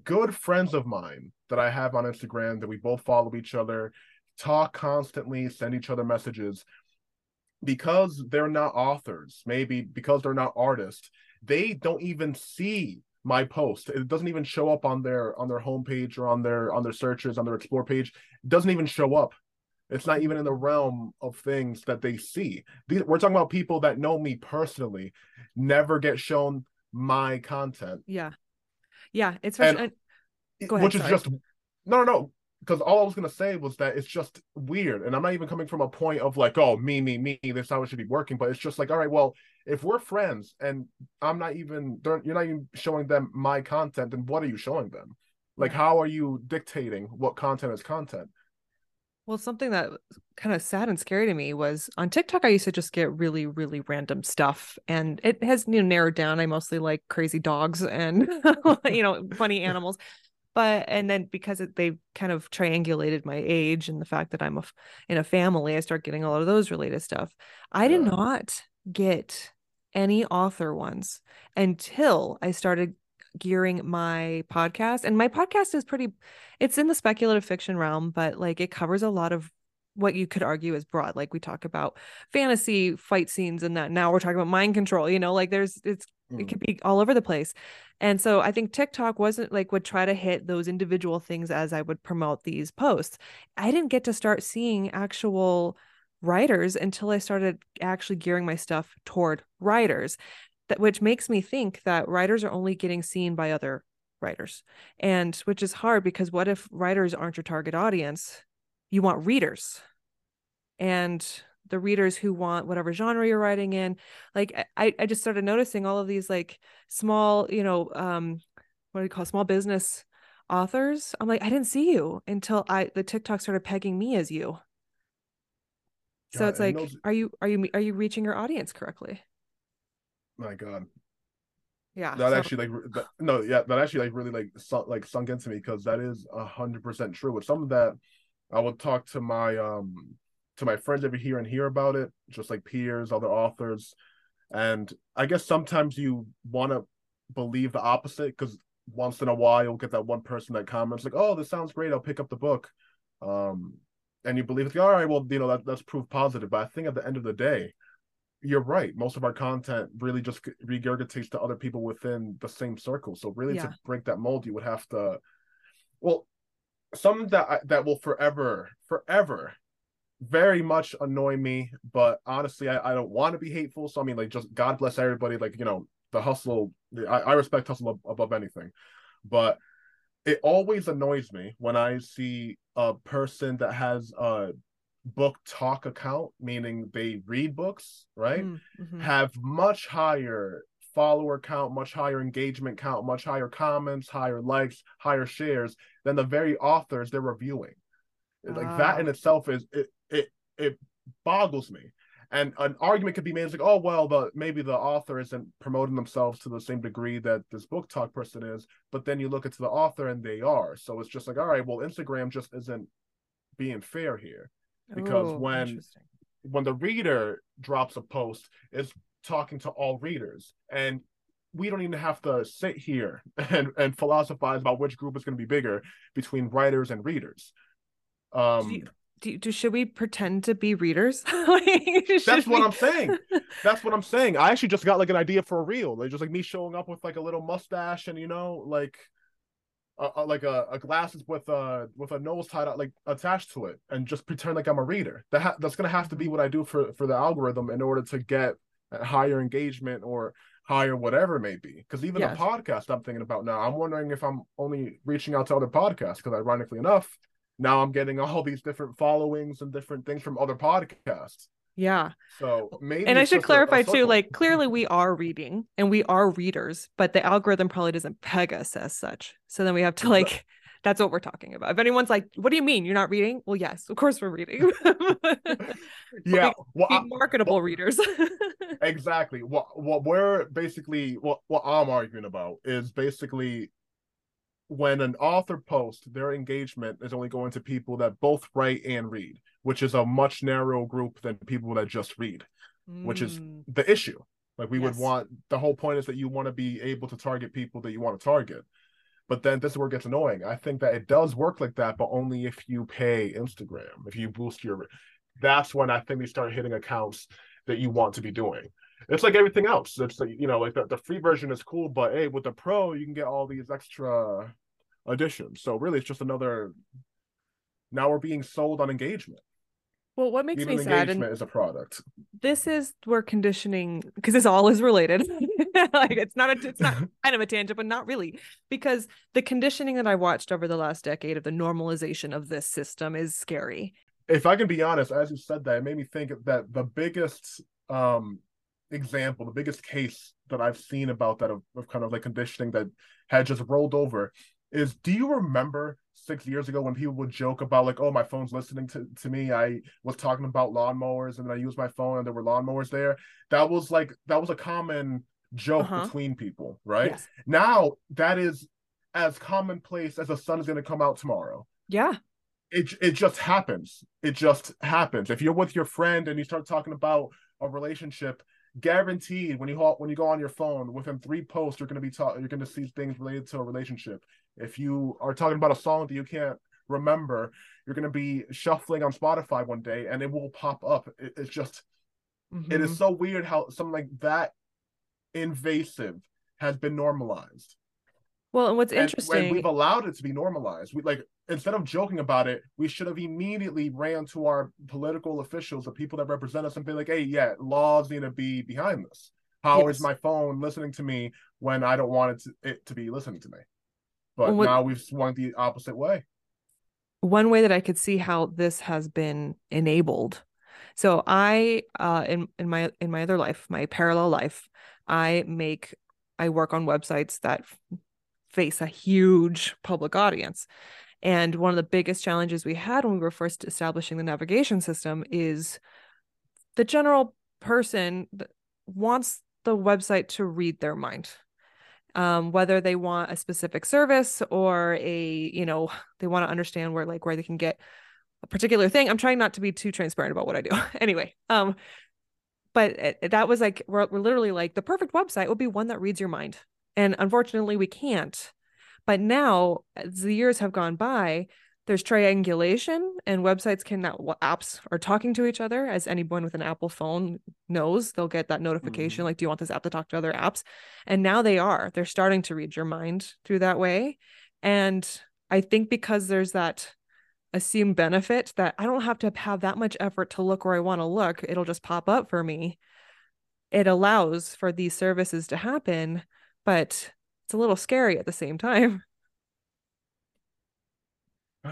good friends of mine that I have on Instagram that we both follow each other, talk constantly, send each other messages, because they're not authors, maybe because they're not artists, they don't even see my post. It doesn't even show up on their on their homepage or on their on their searches on their explore page. It doesn't even show up. It's not even in the realm of things that they see. These, we're talking about people that know me personally, never get shown my content, Yeah. Yeah. It's And- ahead, which is just no, no, no. Because all I was gonna say was that it's just weird, and I'm not even coming from a point of like, oh, me, me, me. This how it should be working, but it's just like, all right, well, if we're friends and I'm not even, you're not even showing them my content, then what are you showing them? Like, how are you dictating what content is content? Well, something that kind of sad and scary to me was on TikTok, I used to just get really, really random stuff. And it has, you know, narrowed down. I mostly like crazy dogs and, (laughs) you know, funny (laughs) animals. But, and then because it, they've kind of triangulated my age and the fact that I'm a, in a family, I start getting a lot of those related stuff. I did not get any author ones until I started gearing my podcast. And my podcast is pretty it's in the speculative fiction realm, but like it covers a lot of what you could argue is broad. Like we talk about fantasy fight scenes and that. Now we're talking about mind control, you know, like there's it's Mm. it could be all over the place. And so I think TikTok wasn't like would try to hit those individual things as I would promote these posts. I didn't get to start seeing actual writers until I started actually gearing my stuff toward writers. That which makes me think that writers are only getting seen by other writers. And which is hard because what if writers aren't your target audience? You want readers. And the readers who want whatever genre you're writing in. Like I, I just started noticing all of these like small, you know, um, what do you call small business authors? I'm like, I didn't see you until I the TikTok started pegging me as you. So it's like, those- are you are you are you reaching your audience correctly? My God, Yeah. that so- actually like that, no, yeah, that actually like really like sunk, like sunk into me because that is a hundred percent true. It's something that I would talk to my um to my friends over here and hear about it, just like peers, other authors, and I guess sometimes you want to believe the opposite because once in a while you'll get that one person that comments like, "Oh, this sounds great. I'll pick up the book," um, and you believe it's all right. Well, you know that that's proof positive. But I think at the end of the day, you're right. Most of our content really just regurgitates to other people within the same circle. So really, Yeah. to break that mold, you would have to. Well, something that I, that will forever, forever, very much annoy me. But honestly, I, I don't want to be hateful. So I mean, like, just God bless everybody. Like, you know, the hustle. I, I respect hustle above anything, but it always annoys me when I see a person that has a BookTok account, meaning they read books, right? Mm-hmm. Have much higher follower count, much higher engagement count, much higher comments, higher likes, higher shares than the very authors they're reviewing. Like that in ah. itself is it it it boggles me. And an argument could be made it's like, oh well, the maybe the author isn't promoting themselves to the same degree that this BookTok person is, but then you look into the author and they are. So it's just like, all right, well, Instagram just isn't being fair here. Because Ooh, when when the reader drops a post, it's talking to all readers. And we don't even have to sit here (laughs) and, and philosophize about which group is going to be bigger between writers and readers. Um, do, do should we pretend to be readers? (laughs) That's what we... I'm saying. (laughs) That's what I'm saying. I actually just got like an idea for a reel. Like just like me showing up with like a little mustache and you know like like a, a, glasses with a with a nose tied out like attached to it and just pretend like I'm a reader. That ha- that's gonna have to be what I do for for the algorithm in order to get higher engagement or higher whatever it may be. Because even yes. the podcast I'm thinking about now, I'm wondering if I'm only reaching out to other podcasts. Because ironically enough, now I'm getting all these different followings and different things from other podcasts. Yeah. So maybe And I should clarify too, like clearly we are reading and we are readers, but the algorithm probably doesn't peg us as such. So then we have to like (laughs) that's what we're talking about. If anyone's like, "What do you mean you're not reading?" Well, yes, of course we're reading. (laughs) (laughs) yeah, well, I, marketable well, readers. exactly. What what we're basically what what I'm arguing about is basically when an author posts, their engagement is only going to people that both write and read, which is a much narrower group than people that just read, mm. which is mm. the issue. Like we yes. would want the whole point is that you want to be able to target people that you want to target. But then this is where it gets annoying. I think that it does work like that, but only if you pay Instagram, if you boost your that's when I think we start hitting accounts that you want to be doing. It's like everything else. It's like you know, like the, the free version is cool, but hey, with the pro, you can get all these extra additions. So really, it's just another. Now we're being sold on engagement. Well, what makes Even me sad and is a product. This is where conditioning, because this all is related. (laughs) like it's not a, it's not (laughs) kind of a tangent, but not really, because the conditioning that I watched over the last decade of the normalization of this system is scary. If I can be honest, as you said that, it made me think that the biggest um example, the biggest case that I've seen about that of, of kind of like conditioning that had just rolled over is do you remember six years ago when people would joke about like, oh, my phone's listening to, to me. I was talking about lawnmowers and I used my phone and there were lawnmowers there. That was like that was a common joke uh-huh. between people, right? Yes. Now that is as commonplace as the sun is gonna come out tomorrow. Yeah. It it just happens. It just happens. If you're with your friend and you start talking about a relationship guaranteed when you when you go on your phone within three posts you're going to be taught you're going to see things related to a relationship if you are talking about a song that you can't remember you're going to be shuffling on spotify one day and it will pop up it, it's just mm-hmm. it is mm-hmm. so weird how something like that invasive has been normalized well and what's and, interesting and we've allowed it to be normalized we like instead of joking about it, we should have immediately ran to our political officials, the people that represent us, and be like, "Hey, yeah, laws need to be behind this. How yes. is my phone listening to me when I don't want it to, it to be listening to me?" But what, now we've swung the opposite way. One way that I could see how this has been enabled. So I, uh, in in my in my other life, my parallel life, I make I work on websites that face a huge public audience and one of the biggest challenges we had when we were first establishing the navigation system is the general person wants the website to read their mind. Um, whether they want a specific service or a, you know, they want to understand where like where they can get a particular thing. I'm trying not to be too transparent about what I do. (laughs) anyway, um, but it, that was like we're, we're literally like the perfect website would be one that reads your mind, and unfortunately we can't. But now, as the years have gone by, there's triangulation and websites can now what apps are talking to each other as anyone with an apple phone knows. They'll get that notification mm-hmm. like do you want this app to talk to other apps? And now they are. They're starting to read your mind through that way. And I think because there's that assumed benefit that I don't have to have that much effort to look where I want to look, it'll just pop up for me. It allows for these services to happen, but it's a little scary at the same time. (laughs)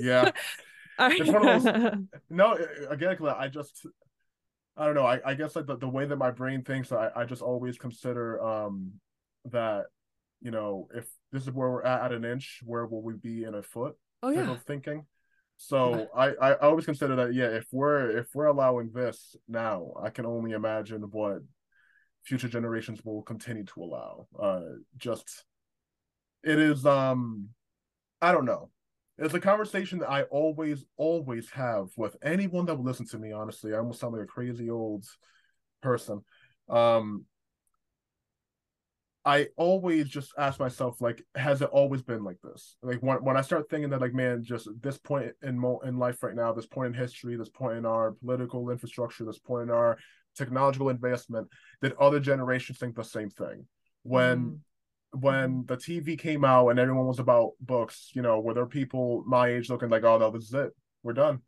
yeah. (laughs) those, (laughs) no, again, I just I don't know. I, I guess like the, the way that my brain thinks, I, I just always consider um that, you know, if this is where we're at at an inch, where will we be in a foot? Oh yeah. Of thinking. So I, I always consider that yeah, if we're if we're allowing this now, I can only imagine what future generations will continue to allow. Uh just it is um I don't know. It's a conversation that I always, always have with anyone that will listen to me. Honestly, I almost sound like a crazy old person. Um, I always just ask myself, like, has it always been like this? Like when when I start thinking that, like, man, just this point in mo- in life right now, this point in history, this point in our political infrastructure, this point in our technological advancement that other generations think the same thing. When mm when the TV came out and everyone was about books, you know, were there people my age looking like, oh no, this is it, we're done.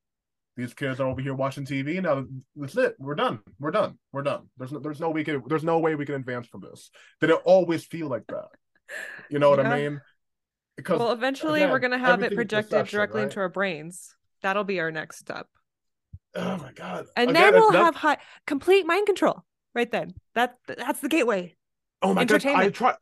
These kids are over here watching TV now. That's it. We're done. We're done. We're done. There's no, there's no we can there's no way we can advance from this. Did it always feel like that? You know what yeah. I mean? Because well, eventually again, we're gonna have it projected directly right? into our brains. That'll be our next step. Oh my god! And again, then we'll have high, complete mind control. Right then, that that's the gateway. Oh my god! I try.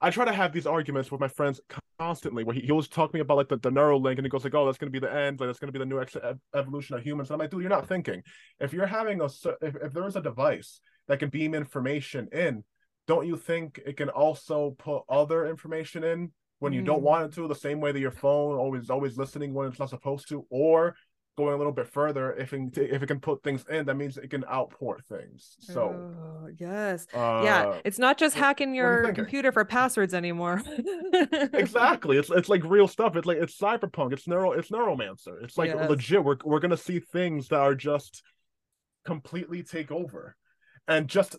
I try to have these arguments with my friends constantly where he, he always talk to me about like the, the Neuralink and he goes like, oh, that's going to be the end. Like, that's going to be the new ex- evolution of humans. And I'm like, dude, you're not thinking. If you're having a, if, if there is a device that can beam information in, don't you think it can also put other information in when you mm. don't want it to the same way that your phone always always listening when it's not supposed to or going a little bit further, if it, if it can put things in, that means it can outport things. So oh, yes, uh, yeah, it's not just hacking your you computer for passwords anymore. (laughs) exactly, it's it's like real stuff. It's like it's cyberpunk. It's neural. It's neuromancer. It's like yes. legit. We're we're gonna see things that are just completely take over, and just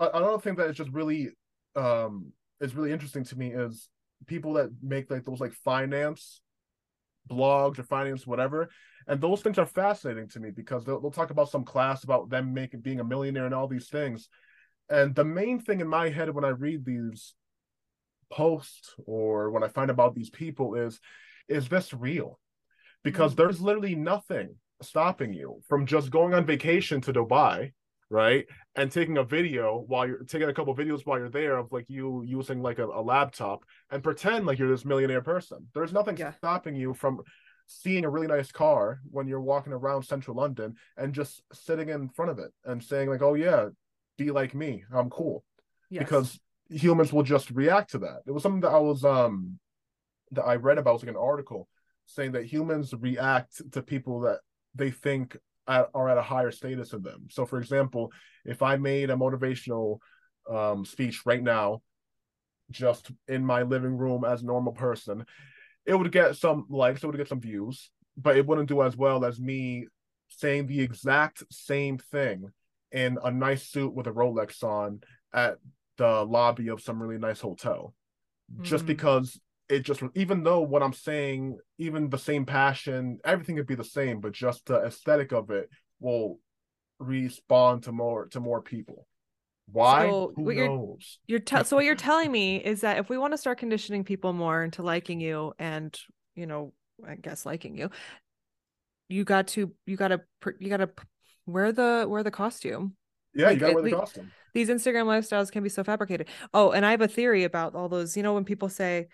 another thing that is just really um is really interesting to me is people that make like those like finance blogs or finance whatever and those things are fascinating to me because they'll, they'll talk about some class about them making being a millionaire and all these things and the main thing in my head when i read these posts or when i find about these people is is this real because mm-hmm. there's literally nothing stopping you from just going on vacation to dubai right and taking a video while you're taking a couple videos while you're there of like you using like a, a laptop and pretend like you're this millionaire person there's nothing yeah. stopping you from seeing a really nice car when you're walking around central London and just sitting in front of it and saying like, "Oh yeah, be like me. I'm cool." Yes. Because humans will just react to that. It was something that I was um that I read about, it was like an article saying that humans react to people that they think at, are at a higher status than them. So, for example, if I made a motivational um, speech right now, just in my living room as a normal person, it would get some likes, it would get some views, but it wouldn't do as well as me saying the exact same thing in a nice suit with a Rolex on at the lobby of some really nice hotel. Mm. Just hmm. because it just even though what I'm saying, even the same passion, everything could be the same, but just the aesthetic of it will respond to more to more people. Why? So Who what knows? You're, you're te- so what you're telling me is that if we want to start conditioning people more into liking you and you know, I guess liking you, you got to you got to you got to wear the wear the costume. Yeah, like, you gotta wear the costume. These Instagram lifestyles can be so fabricated. Oh, and I have a theory about all those. You know, when people say,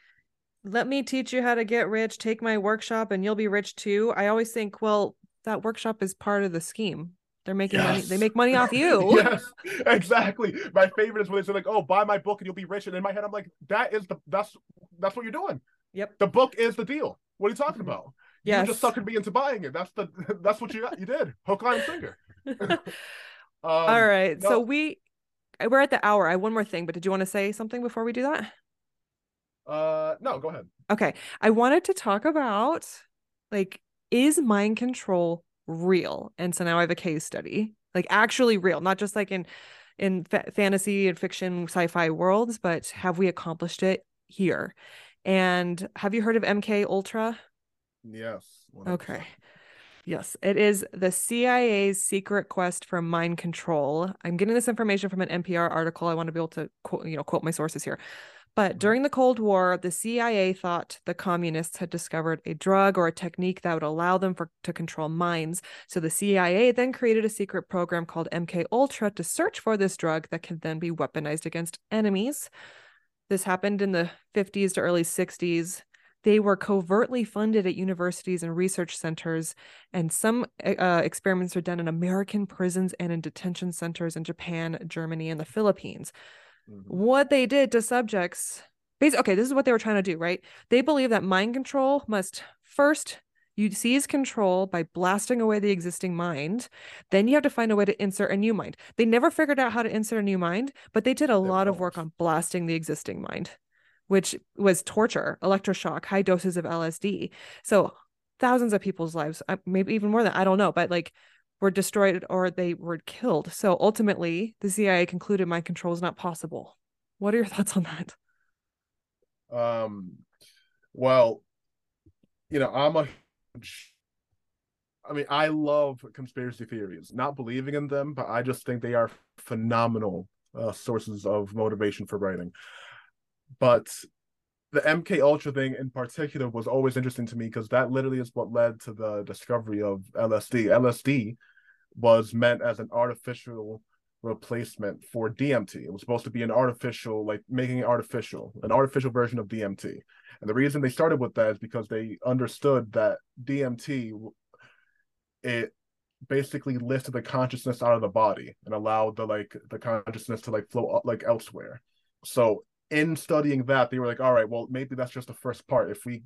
"Let me teach you how to get rich. Take my workshop, and you'll be rich too." I always think, well, that workshop is part of the scheme. They're making yes. money. They make money off (laughs) you. yes, exactly. My favorite is when they say like, "Oh, buy my book and you'll be rich." And in my head, I'm like, "That is the that's that's what you're doing." Yep. The book is the deal. What are you talking mm-hmm. about? Yes. You just suckered me into buying it. That's the (laughs) that's what you got. You did hook, line, and sinker. (laughs) um, All right. No. So we we're at the hour. I have one more thing, but did you want to say something before we do that? Uh, no. Go ahead. Okay. I wanted to talk about like is mind control real and so now i have a case study like actually real not just like in in fa- fantasy and fiction sci-fi worlds but have we accomplished it here And have you heard of MK Ultra? Yes. 100%. Okay. Yes, it is the CIA's secret quest for mind control. I'm getting this information from an NPR article. I want to be able to quote, you know, quote my sources here. But during the Cold War, the CIA thought the communists had discovered a drug or a technique that would allow them for, to control minds. So the CIA then created a secret program called MK Ultra to search for this drug that can then be weaponized against enemies. This happened in the 50s to early 60s. They were covertly funded at universities and research centers, and some uh, experiments were done in American prisons and in detention centers in Japan, Germany, and the Philippines. Mm-hmm. What they did to subjects, basically, okay, this is what they were trying to do, right? They believe that mind control must first you seize control by blasting away the existing mind. Then you have to find a way to insert a new mind. They never figured out how to insert a new mind, but they did a lot of work on blasting the existing mind which was torture, electroshock, high doses of LSD. So thousands of people's lives, uh, maybe even more than I don't know, but like were destroyed or they were killed. So ultimately, the CIA concluded mind control is not possible. What are your (laughs) thoughts on that? Um, well, you know, I'm a I mean, I love conspiracy theories, not believing in them, but I just think they are phenomenal uh, sources of motivation for writing but the MK Ultra thing in particular was always interesting to me because that literally is what led to the discovery of LSD. LSD was meant as an artificial replacement for DMT. It was supposed to be an artificial, like making it artificial, an artificial version of DMT. And the reason they started with that is because they understood that DMT it basically lifted the consciousness out of the body and allowed the like the consciousness to like flow like elsewhere. So in studying that, they were like, all right, well, maybe that's just the first part. If we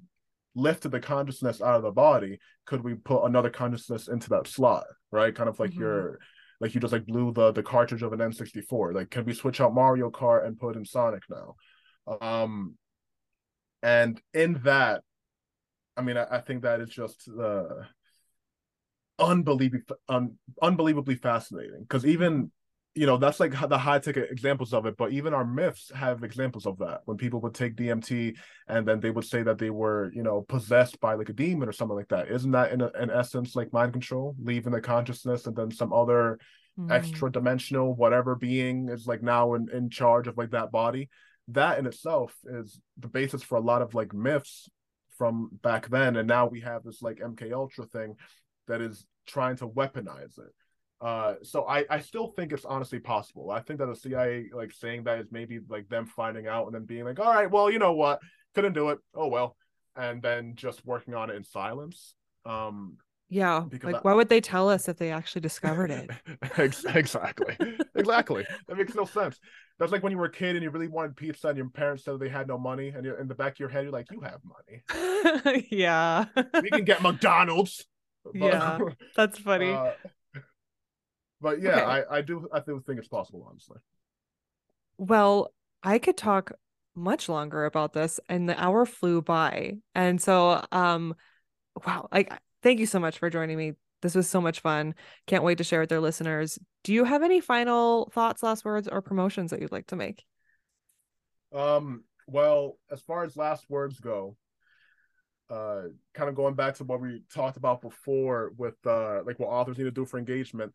lifted the consciousness out of the body, could we put another consciousness into that slot? Right? Kind of like mm-hmm. your like you just like blew the the cartridge of an N64. Like, can we switch out Mario Kart and put in Sonic now? Um and in that, I mean, I, I think that is just uh unbelievably un, unbelievably fascinating because even you know that's like the high ticket examples of it but even our myths have examples of that. When people would take dmt and then they would say that they were you know possessed by like a demon or something like that. Isn't that in, a, in essence like mind control? Leaving the consciousness and then some other mm. extra dimensional whatever being is like now in, in charge of like that body. That in itself is the basis for a lot of like myths from back then. And now we have this like mk ultra thing that is trying to weaponize it uh, so I, I still think it's honestly possible. I think that the CIA like saying that is maybe like them finding out and then being like, all right, well, you know what, couldn't do it. Oh well, and then just working on it in silence. Um, yeah, like I... why would they tell us if they actually discovered it? (laughs) exactly, exactly. That makes no sense. That's like when you were a kid and you really wanted pizza and your parents said they had no money, and you're in the back of your head, you're like, you have money. (laughs) yeah, we can get (laughs) McDonald's. But, yeah, that's funny. Uh, but yeah, okay. I, I do I do think it's possible, honestly. Well, I could talk much longer about this and the hour flew by. And so um wow, like thank you so much for joining me. This was so much fun. Can't wait to share with their listeners. Do you have any final thoughts, last words, or promotions that you'd like to make? Um, well, as far as last words go, uh kind of going back to what we talked about before with uh like what authors need to do for engagement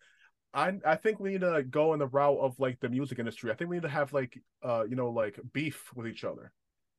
I I think we need to go in the route of like the music industry. I think we need to have like uh you know like beef with each other.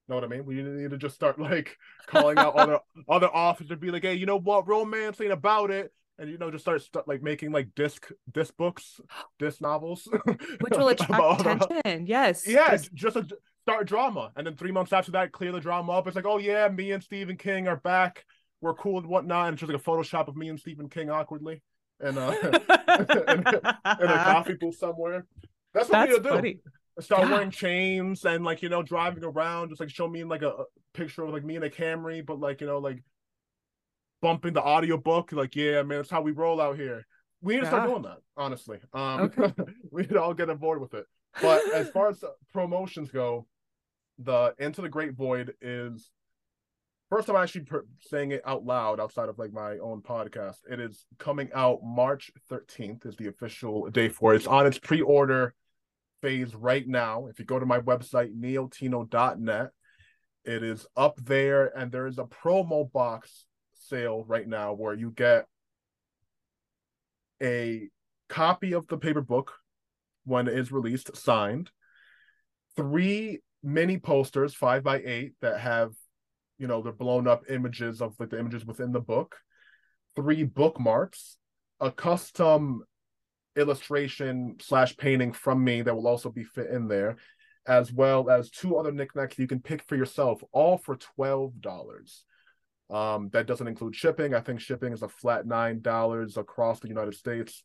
Know what I mean? We need to just start like (laughs) calling out other other authors and be like, hey, you know what, romance ain't about it, and you know just start, start like making like disc disc books, disc novels, (gasps) which will (laughs) attract attention. Yes, yeah, just, just a, start drama, and then three months after that, clear the drama up. It's like, oh yeah, me and Stephen King are back. We're cool and whatnot, and it's just like a Photoshop of me and Stephen King awkwardly in a in, (laughs) in, a (laughs) coffee booth somewhere. That's what That's we do. Funny. Start yeah. wearing chains and like you know driving around, just like show me in like a, a picture of like me in a Camry, but like you know like bumping the audio book. Like yeah, man, that's how we roll out here. We need to yeah. start doing that. Honestly, um, okay. we need to all get on board with it. But as far as promotions go, the Into the Great Void is first time I actually per- saying it out loud outside of like my own podcast. It is coming out March 13th is the official day for it. It's on its pre-order phase right now. If you go to my website neotino.net, It is up there, and there is a promo box sale right now where you get a copy of the paper book when it is released, signed, three mini posters, five by eight, that have, you know, the blown up images of like the images within the book, three bookmarks, a custom illustration slash painting from me that will also be fit in there, as well as two other knickknacks you can pick for yourself, all for twelve dollars. Um, that doesn't include shipping. I think shipping is a flat nine dollars across the United States.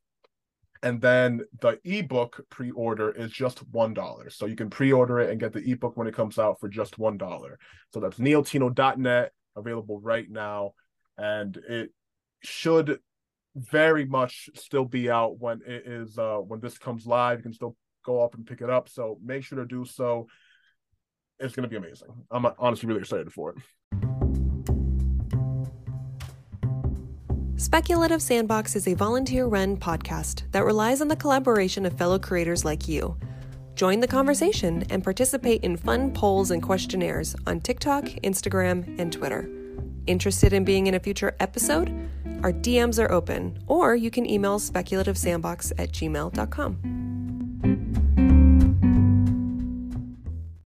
And then the ebook pre-order is just one dollar. So you can pre-order it and get the ebook when it comes out for just one dollar. So that's neotino.net available right now. And it should very much still be out when it is uh when this comes live. You can still go up and pick it up. So make sure to do so. It's gonna be amazing. I'm honestly really excited for it. Speculative Sandbox is a volunteer run podcast that relies on the collaboration of fellow creators like you. Join the conversation and participate in fun polls and questionnaires on TikTok, Instagram, and Twitter. Interested in being in a future episode? Our DMs are open, or you can email speculativesandbox at gmail.com.